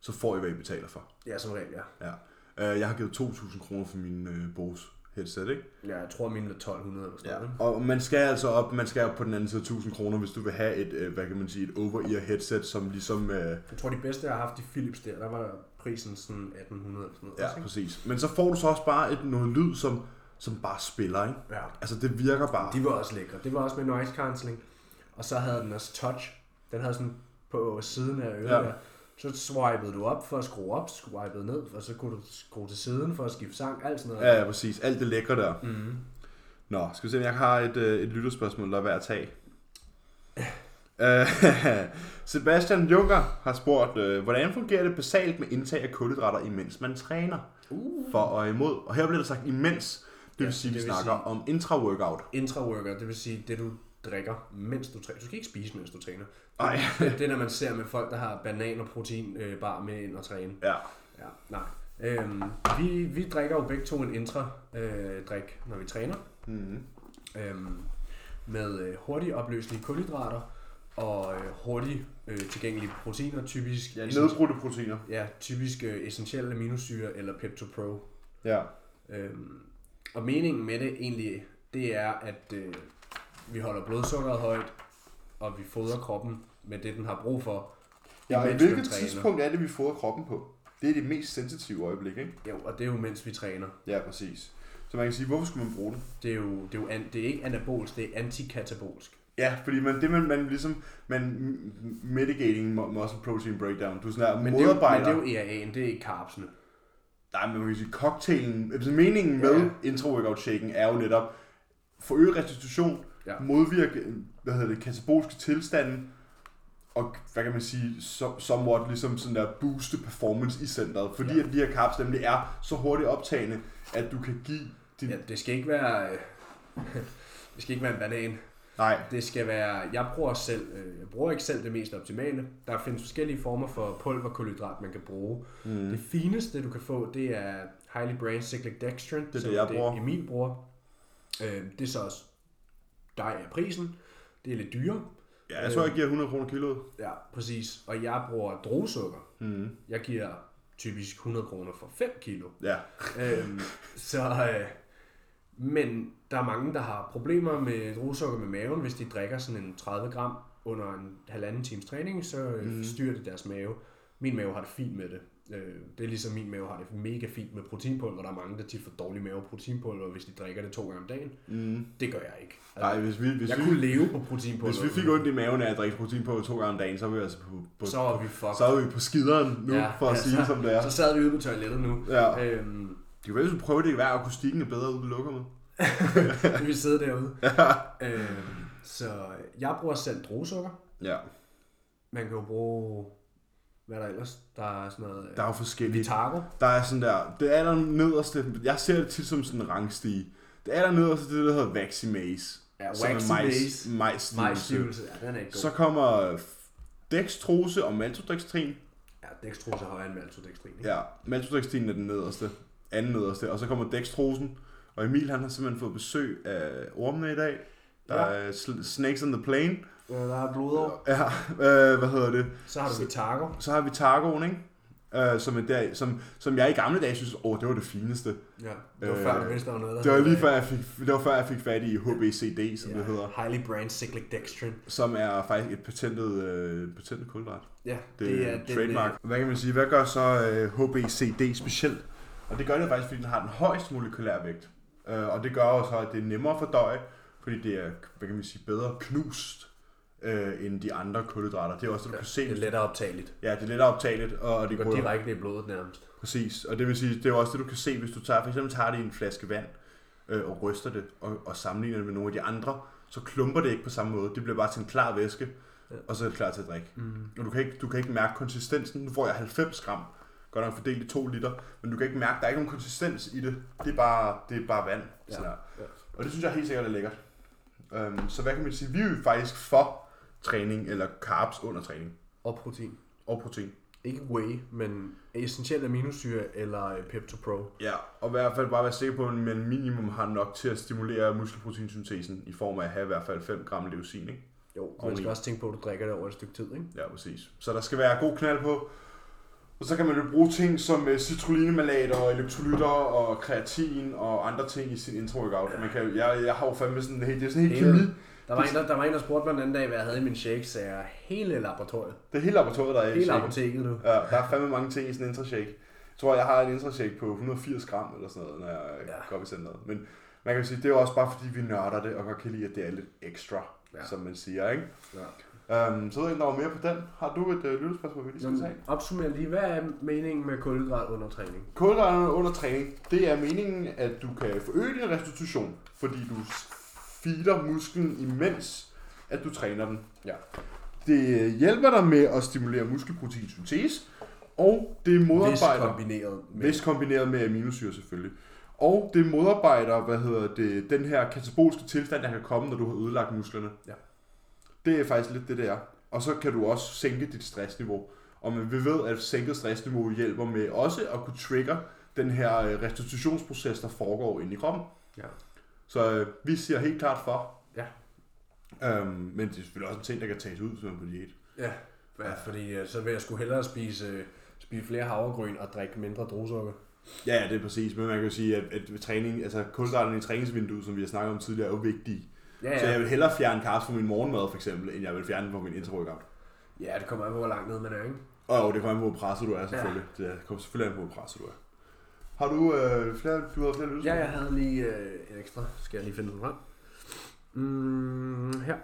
så får I, hvad I betaler for. Ja, som regel, ja. Ja. Øh, jeg har givet 2.000 kroner for mine øh, Bose headset, ikke? Ja, jeg tror, mine er 1200 eller sådan Ja. Og man skal altså op, man skal op på den anden side af 1000 kroner, hvis du vil have et, øh, hvad kan man sige, et over-ear headset, som ligesom, øh, Jeg tror, de bedste, jeg har haft i Philips der, der var prisen sådan 1800 eller sådan noget. ja, også, præcis. Men så får du så også bare et, noget lyd, som, som bare spiller, ikke? ja. Altså, det virker bare. De var også lækre. Det var også med noise cancelling. Og så havde den også touch. Den havde sådan på siden af øret Ja. der. Så swipede du op for at skrue op, swipede ned, og så kunne du skrue til siden for at skifte sang, alt sådan noget. Ja, ja, præcis. Alt det lækre der. Mm. Nå, skal vi se, jeg har et, øh, et lytterspørgsmål, der er værd at tage. Øh, [laughs] Sebastian Juncker har spurgt, øh, hvordan fungerer det basalt med indtag af kulhydrater, imens man træner? Uh. For og imod. Og her bliver der sagt imens, det vil Ja, sige, at vi det snakker sige- om intra-workout. Intra-worker, det vil sige det, du drikker, mens du træner. Du skal ikke spise, mens du træner. Ej. Det, det er, når man ser med folk, der har banan og protein øh, bare med ind og træne. Ja. Ja, nej. Øhm, vi, vi drikker jo begge to en intra-drik, når vi træner. Mm-hmm. øhm, med øh, hurtigt opløselige kulhydrater og øh, hurtigt øh, tilgængelige proteiner, typisk, Ja, nedbrudte proteiner. ja, typisk øh, essentielle aminosyre eller PeptoPro. Ja. Øhm, og meningen med det egentlig, det er, at øh, vi holder blodsukkeret højt, og vi fodrer kroppen med det, den har brug for, Ja, og hvilket tidspunkt er det, vi fodrer kroppen på? Det er det mest sensitive øjeblik, ikke? Jo, og det er jo mens vi træner. Ja, præcis. Så man kan sige, hvorfor skulle man bruge det? Det er jo, det er, jo an, det er ikke anabolsk, det er antikatabolsk. Ja, fordi man, det man, man ligesom, man mitigating mu- muscle protein breakdown, du er sådan der Men det, er jo, men modarbejder. det er jo ERA'en, det er ikke carbsene. Nej, men man kan sige, cocktailen, altså meningen med Ja. intra-workout shaken er jo netop forøge restitution, Ja. modvirke, hvad hedder det, katabolske tilstande, og hvad kan man sige, somewhat ligesom sådan der booste performance i centret, fordi Ja. ja. at de her carbs nemlig er så hurtigt optagende, at du kan give din... Ja, det skal ikke være... øh, [laughs] det skal ikke være en banan. Nej, Det skal være... Jeg bruger selv... øh, Jeg bruger ikke selv det mest optimale. Der findes forskellige former for pulverkulhydrat, man kan bruge. Mm. Det fineste, du kan få, det er Highly Brain Cyclic Dextrin. det, som jeg bruger. Det Emil bruger. Øh, det er så også dig af prisen. Det er lidt dyrere. Ja, jeg tror, jeg giver 100 kroner kiloet. Ja, præcis. Og jeg bruger druesukker. Mm. Jeg giver typisk 100 kroner for 5 kilo. Ja, øhm, så, øh, men der er mange, der har problemer med druesukker med maven. Hvis de drikker sådan en 30 gram under en halvanden times træning, så øh, Mhm. styrer det deres mave. Min mave har det fint med det. Øh, det er ligesom min mave har det mega fint med proteinpulver. Der er mange, der tit får dårlig mave proteinpulver, hvis de drikker det to gange om dagen. mm. Det gør jeg ikke. Nej, hvis vi, hvis jeg vi, kunne leve på proteinpulver. hvis vi fik ondt i maven af at drikke protein på to gange om dagen, så er vi altså på, på så var vi fucked. så er vi på skideren nu, ja, for at sige så, som det er. Så sad vi ude på toilettet nu. Ja. Øhm, Det kan være, hvis du prøver det i hver akustikken er bedre ude på lokummet. Vi sidder derude. øhm, så jeg bruger selv druesukker. Ja, Man kan jo bruge, hvad er der ellers? Der er sådan noget... der er jo forskellige. Vitago. Der er sådan der, det er der nederste, jeg ser det tit som sådan en rangstige. Det er der nederste, det er der hedder Vaximase. Ja, som er Waxy majs- Base. majsstivelse. Majsstivelse. Ja, den er ikke god. Så kommer dextrose og maltodextrin. Ja, dextrose er højere end maltodextrin. ikke? Ja, maltodextrin er den nederste, anden nederste. Og så kommer dextrosen. Og Emil han har simpelthen fået besøg af ormene i dag. Der Ja. er Snakes on the Plane. Ja, der er blod over. Ja, øh, hvad hedder det? Så har du Vitago. Så har vi Targoen, ikke? Øh, som, er der, som, som jeg i gamle dage synes, åh, det var det fineste. Ja, det var Øh, før, du vidste, der var noget, der Det var lige øh, før, jeg fik, det var før, jeg fik fat i HBCD, som ja, det hedder. Highly Brain Cyclic Dextrin. Som er faktisk et patentet, øh, patentet kulhydrat. Ja, Det, det er er den, trademark. øh, Hvad kan man sige? Hvad gør så øh, HBCD specielt? Og det gør det faktisk, fordi den har den højeste molekylære vægt. Øh, og det gør også, at det er nemmere at fordøje, fordi det er, hvad kan man sige, bedre knust øh, end de andre kulhydrater. Det er også det, du Ja, kan se. Det er lettere optageligt. Ja, det er lettere optageligt, og det Det går går direkte i blodet nærmest. Præcis, og det vil sige, det er også det, du kan se, hvis du tager, for eksempel tager det i en flaske vand, øh, og ryster det, og, og sammenligner det med nogle af de andre, så klumper det ikke på samme måde. Det bliver bare til en klar væske, Ja. og så er det klar til at drikke. Mm. Og du kan ikke, du kan ikke mærke konsistensen. Nu får jeg 90 gram, godt nok fordelt i 2 liter, men du kan ikke mærke, der er ikke nogen konsistens i det. Det er bare, det er bare vand. Ja. Sådan her. Ja. Og det synes jeg helt sikkert er lækkert. Um, så hvad kan man sige? Vi er jo faktisk for træning, eller carbs under træning, Og protein. og protein. Ikke whey, men essentiel aminosyre eller øh, PeptoPro. Ja, og i hvert fald bare være sikker på, at man minimum har nok til at stimulere muskelproteinsyntesen i form af at have i hvert fald 5 gram leucin, ikke? Jo, man Oveni. skal også tænke på, at du drikker det over et stykke tid, ikke? Ja, præcis. Så der skal være god knald på. Og så kan man jo bruge ting som øh, citrullinemalater og elektrolytter og kreatin og andre ting i sin intro-workout. Man kan, jo- jeg, jeg har jo fandme sådan helt, det er sådan helt Hele- kemi. Der var, en, der, der var en, der spurgte mig den anden dag, hvad jeg havde i min shake, så jeg hele laboratoriet. Det er hele laboratoriet, der er i Hele shaken. apoteket nu. Ja, der er fandme mange ting i sådan en intrashake. Jeg tror, jeg har en intrashake på 180 gram eller sådan noget, når jeg ja. Ja. går op i centret. Men man kan jo sige, det er jo også bare fordi, vi nørder det, og godt kan lide, at det er lidt ekstra, ja. Ja. som man siger, ikke? Ja. Um, så ved jeg ikke, der var mere på den. Har du et øh, lyttespørgsmål, vi lige skal tage? Opsummer lige, hvad er meningen med kulhydrat under træning? Kulhydraterne under træning, det er meningen, at du kan forøge din restitution, fordi du feeder musklen imens, at du træner den. Ja. Det øh, hjælper dig med at stimulere muskelproteinsyntese, og det Hvis modarbejder... kombineret med... Hvis kombineret med aminosyre selvfølgelig. Og det modarbejder, hvad hedder det, den her katabolske tilstand, der kan komme, når du har ødelagt musklerne. Ja. Det er faktisk lidt det, det er. Og så kan du også sænke dit stressniveau. Og man vi ved, at sænket stressniveau hjælper med også at kunne trigger den her øh, restitutionsproces, der foregår inde i kroppen. Ja. Så øh, vi siger helt klart for. Ja. Øhm, men det er selvfølgelig også en ting, der kan tages ud, hvis man på diæt. Ja, ja fordi øh, så vil jeg sgu hellere spise, øh, spise flere havregryn og drikke mindre drusukker. Ja, det er præcis. Men man kan jo sige, at, at træning, altså kulhydraterne i træningsvinduet, som vi har snakket om tidligere, er jo vigtige. Ja, Ja. Så jeg vil hellere fjerne carbs fra min morgenmad, for eksempel, end jeg vil fjerne den fra min intro-workout. ja, det kommer an på, hvor langt ned man er, ikke? Og jo, det kommer an på, hvor presset du er, selvfølgelig. Ja. Det kommer selvfølgelig an på, hvor presset du er. Har du øh, flere, du har flere lyst? Ja, jeg havde lige øh, en ekstra. Skal jeg lige finde den frem? Mm, her.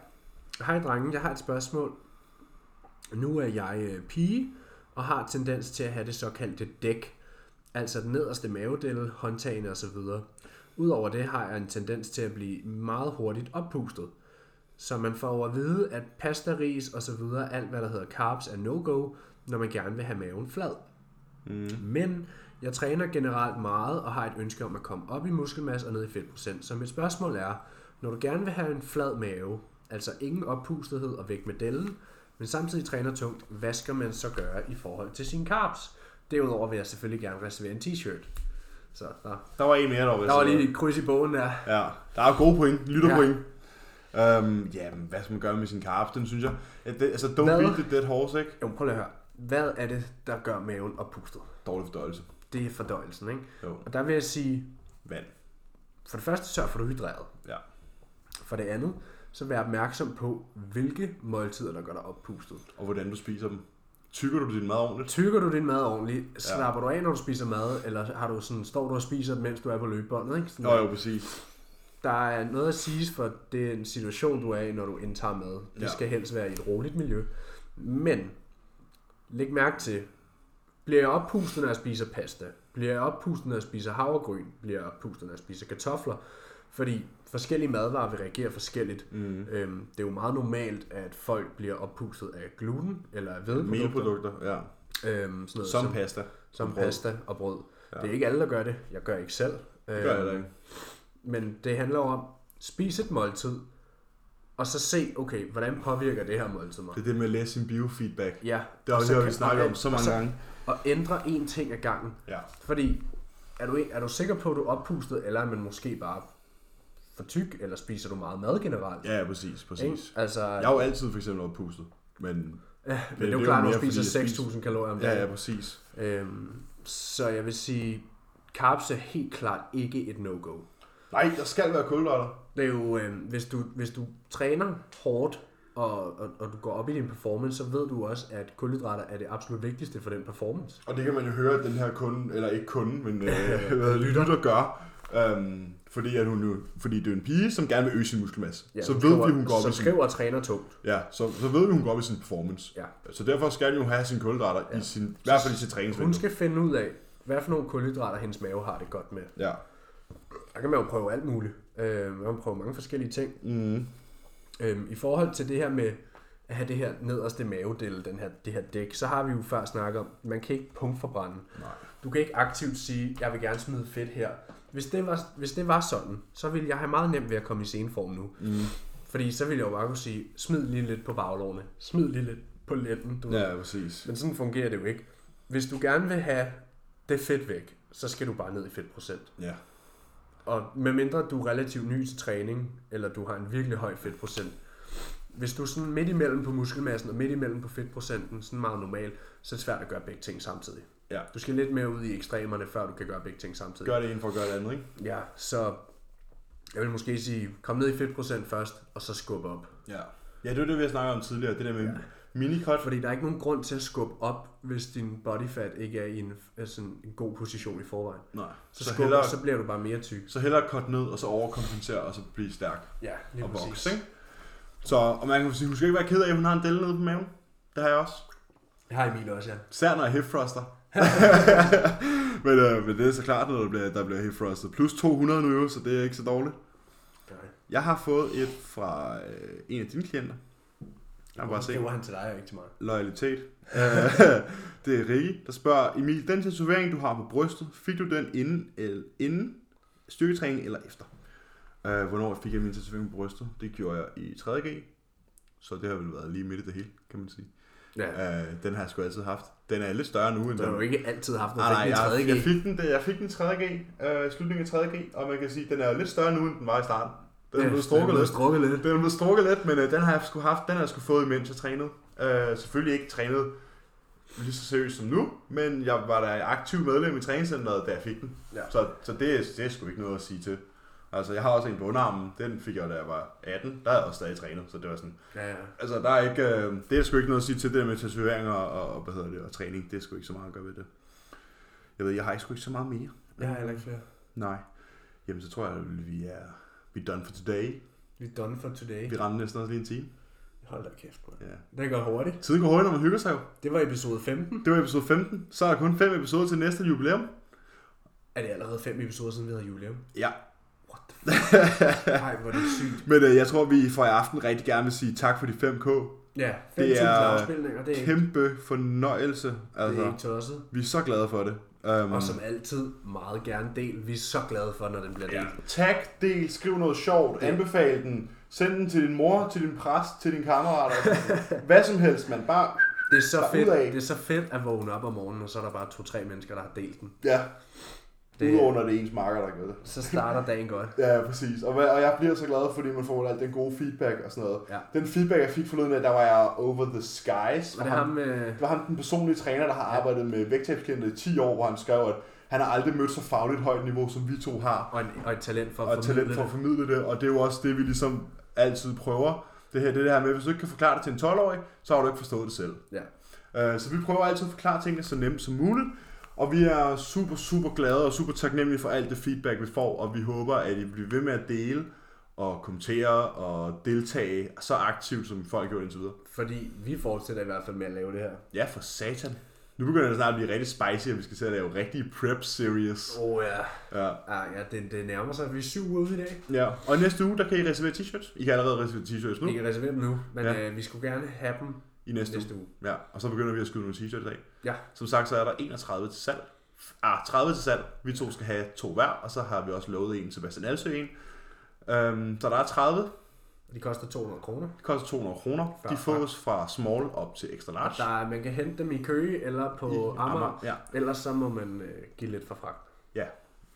Hej drenge, jeg har et spørgsmål. Nu er jeg øh, pige og har tendens til at have det såkaldte dæk, altså den nederste mavedel, håndtagene osv. Udover det har jeg en tendens til at blive meget hurtigt oppustet. Så man får at vide, at pasta, ris osv., alt hvad der hedder carbs, er no-go, når man gerne vil have maven flad. Mm. Men jeg træner generelt meget og har et ønske om at komme op i muskelmasse og ned i fedtprocent. Så mit spørgsmål er, når du gerne vil have en flad mave, altså ingen oppustethed og væk med dellen, men samtidig træner tungt, hvad skal man så gøre i forhold til sine carbs? Derudover vil jeg selvfølgelig gerne reservere en t-shirt. Så der, Der var en mere derovre. der var lige et kryds i bogen der. Ja, der er gode point, lytterpoint. Ja. Um, ja, men hvad skal man gøre med sin carbs? Den synes jeg, at det, altså don't Hvad? beat the dead horse, ikke? Jo, prøv lige at høre. Hvad er det, der gør maven oppustet? Dårlig fordøjelse. Det er fordøjelsen, ikke? Jo, Og der vil jeg sige, vand. for det første sørg for, at du er hydreret. Ja. For det andet, så vær opmærksom på, hvilke måltider, der gør dig oppustet. Og hvordan du spiser dem. Tykker du din mad ordentligt? Tykker du din mad ordentligt? Slapper du af, når du spiser mad? Eller har du sådan, står du og spiser, mens du er på løbebåndet? Ikke? Sådan, Nå jo, præcis. Der er noget at siges for den situation, du er i, når du indtager mad. Det Ja. skal helst være i et roligt miljø. Men, læg mærke til, bliver jeg oppustet, når jeg spiser pasta? Bliver jeg oppustet, når jeg spiser havregryn? Bliver jeg oppustet, når jeg spiser kartofler? Fordi forskellige madvarer vil reagere forskelligt. Mm. Øhm, det er jo meget normalt, at folk bliver oppustet af gluten eller af hvedeprodukter. Melprodukter, ja. Øhm, sådan noget, Som som, pasta. som brød. pasta og brød. Ja. Det er ikke alle, der gør det. Jeg gør ikke selv. Det gør jeg Øhm, ikke. Men det handler om, spis et måltid, og så se, okay, hvordan påvirker det her måltid mig? Det er det med at læse sin biofeedback. Ja, Det er og også så det, vi snakker og- om så og mange så- gange. og ændre én ting ad gangen. Ja. Fordi, er du, er du sikker på, at du er oppustet, eller er man måske bare for tyk, eller spiser du meget mad generelt? Ja, ja, præcis, præcis. Ikke? Altså, Jeg er jo altid for eksempel oppustet, men men det er det jo er klart, jo at du spiser fordi jeg spiser- 6.000 kalorier om ja, dagen. ja, præcis. Øhm, så jeg vil sige, carbs er helt klart ikke et no-go. Nej, der skal være kulhydrater. Det er jo, øh, hvis, du, hvis du træner hårdt, og, og, og du går op i din performance, så ved du også, at kulhydrater er det absolut vigtigste for den performance. Og det kan man jo høre, at den her kunde, eller ikke kunde, men øh, [laughs] hvad lytter gør. Um, fordi, at hun jo, fordi det er en pige, som gerne vil øge sin muskelmasse. Ja, så hun ved skriver, vi, hun går op i sin, skriver og træner tungt. ja, så, så ved vi, hun går op i sin performance. Ja. Så derfor skal hun have sine kulhydrater, ja. I sin, i hvert fald i sit Hun træningsvindue. skal finde ud af, hvad for nogle kulhydrater hendes mave har det godt med. Ja. Der kan man jo prøve alt muligt. Øh, man kan prøve mange forskellige ting. Mm. Øhm, I forhold til det her med at have det her nederste mavedel, den her, det her dæk, så har vi jo før snakket om, man kan ikke punktforbrænde. Nej. Du kan ikke aktivt sige, jeg vil gerne smide fedt her. Hvis det var, hvis det var sådan, så ville jeg have meget nemt ved at komme i sceneform nu. Mm. Fordi så ville jeg jo bare kunne sige, smid lige lidt på baglårene, smid lige lidt på letten. Du ved. Ja, præcis. Men sådan fungerer det jo ikke. Hvis du gerne vil have det fedt væk, så skal du bare ned i fedtprocent. Ja. Og medmindre du er relativt ny til træning, eller du har en virkelig høj fedtprocent, hvis du er sådan midt imellem på muskelmassen og midt imellem på fedtprocenten, sådan meget normal, så er det svært at gøre begge ting samtidig. Ja. Du skal lidt mere ud i ekstremerne, før du kan gøre begge ting samtidig. Gør det ene for at gøre det andet, ikke? Ja, så jeg vil måske sige, kom ned i fedtprocent først, og så skub op. Ja. Ja, det var det, vi har snakket om tidligere. Det der med Ja. minicut. Fordi der er ikke nogen grund til at skubbe op, hvis din body fat ikke er i en, sådan en god position i forvejen. Nej. Så, Så, så, så, hellere, så bliver du bare mere tyk. så hellere cut ned, og så overkompensere, og så blive stærk Ja, lige og præcis. ikke? Så, og man kan sige, hun skal ikke være ked af, at hun har en delle nede på maven. Det har jeg også. Det har Emil også, ja. Især når jeg hip thruster. [laughs] men, øh, men det er så klart, når der bliver, der bliver hip thrustet. Plus 200 nu jo, så det er ikke så dårligt. Nej. Jeg har fået et fra øh, en af dine klienter. Jeg bare se. Det var han til dig, og ikke til mig. Loyalitet. [laughs] [laughs] Det er Rikke, der spørger, Emil, den tatovering, du har på brystet, fik du den inden, eller, inden styrketræning eller efter? Øh, hvornår fik jeg min tatovering på brystet? Det gjorde jeg i 3.G, så det har vel været lige midt i det hele, kan man sige. Ja. Øh, den har jeg sgu altid haft. Den er lidt større nu, end Du har den... jo ikke altid haft Nej, nej, noget jeg, fik jeg, jeg, fik den, jeg fik den 3.G, øh, slutningen af 3.G, og man kan sige, den er lidt større nu, end den var i starten. Den er blevet strukket lidt. strukket lidt. Den er blevet strukket lidt, men øh, den har jeg sgu haft, den har jeg sgu fået, imens jeg trænede. Øh, selvfølgelig ikke trænet lige så seriøst som nu, men jeg var da aktiv medlem i træningscenteret, da jeg fik den. Ja. Så, så det, det er sgu ikke noget at sige til. Altså, jeg har også en på underarmen, den fik jeg, da jeg var 18. Der havde jeg også stadig trænet, så det var sådan... Ja, ja. Altså, der er ikke... Øh, det er sgu ikke noget at sige til det der med tatoveringer og, og, hvad hedder det, og træning. Det er sgu ikke så meget at gøre ved det. Jeg ved, jeg har ikke sgu ikke så meget mere. Jeg har heller ikke flere. Nej. Jamen, så tror jeg, at vi er, vi er done for today. Vi er done for today. Vi rammer næsten også lige en time. Hold da kæft, man. Ja. Det går hurtigt. Tiden går hurtigt, når man hygger sig jo. Det var episode 15. Det var episode 15. Så er der kun fem episoder til næste jubilæum. Er det allerede fem episoder siden, vi havde jubilæum? Ja. Nej, hvor er det sygt. Men øh, jeg tror, vi for i aften rigtig gerne vil sige tak for de 5K. Ja, 5.000 Det er afspilninger, det er, ikke, Kæmpe fornøjelse. det er Altså, ikke tosset. vi er så glade for det. Um, Og som altid, meget gerne del. Vi er så glade for, når den bliver ja. delt. Tag, del, skriv noget sjovt, anbefal den. Send den til din mor, til din præst, til din kammerater. [laughs] Hvad som helst, man bare... Det er, så fedt, det er så fedt at vågne op om morgenen, og så er der bare to-tre mennesker, der har delt den. Ja, Det, udover når det er ens marker, der gør det. så starter dagen godt. [laughs] Ja, præcis. Og, og jeg bliver så glad, fordi man får alt den gode feedback og sådan noget. Ja. Den feedback, jeg fik forleden, af, der var jeg over the skies. Var det ham med... Det var ham, den personlige træner, der har arbejdet med vægttabsklienter i 10 år, hvor han skrev, at han har aldrig mødt så fagligt højt niveau, som vi to har. Og, en, og et talent for Og at et formidle talent for at det. formidle det, og det er jo også det, vi ligesom altid prøver. Det her, det, er det her med, hvis du ikke kan forklare det til en 12-årig, så har du ikke forstået det selv. Ja. Uh, så vi prøver altid at forklare tingene så nemt som muligt, og vi er super, super glade og super taknemmelige for alt det feedback, vi får, og vi håber, at I bliver ved med at dele og kommentere og deltage så aktivt, som folk gjort indtil videre. Fordi vi fortsætter i hvert fald med at lave det her. Ja, for satan. Nu begynder det snart at blive rigtig spicy, og vi skal til at lave rigtige prep series. Åh oh, ja. Ja. Ah, ja, det, det nærmer sig. Vi er syv uger ude i dag. ja. Og næste uge, der kan I reservere t-shirts. I kan allerede reservere t-shirts nu. Vi kan reservere dem nu, men ja. øh, vi skulle gerne have dem I næste, næste uge. uge. Ja, og så begynder vi at skyde nogle t-shirts i dag. Ja. Som sagt, så er der 31 til salg. Ah, 30 til salg. Vi to skal have to hver, og så har vi også lovet en til Sebastian Alsø en. Um, så der er 30. De koster 200 kroner. Det koster 200 kroner. De fås fra small op til extra Og large. der, er- man kan hente dem i Køge eller på I Amager. Ja. Ellers så må man øh, give lidt for fragt.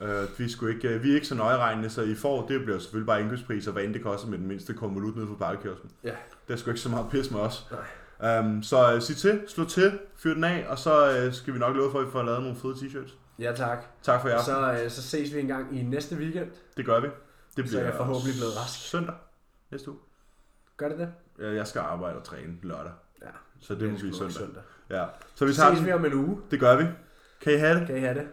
Uh, vi, er sgu ikke, uh, vi er ikke så nøjeregnende, så I får, det bliver selvfølgelig bare indkøbspriser, hvad end det koster med den mindste konvolut nede på pakkekiosken. Ja. Det er sgu ikke så meget pis med os. Nej. Um, så uh, sig til, slå til, fyr den af, og så uh, skal vi nok love for, at vi får lavet nogle fede t-shirts. Ja tak. Tak for jer. Så, øh, så ses vi en gang i næste weekend. Det gør vi. Det Så er jeg forhåbentlig blevet rask. Søndag næste uge. Gør det det? Jeg skal arbejde og træne lørdag. Ja. Så det må blive søndag. søndag. Ja. Så vi Så tager ses vi om en uge. Det gør vi. Kan I have det? Kan I have det?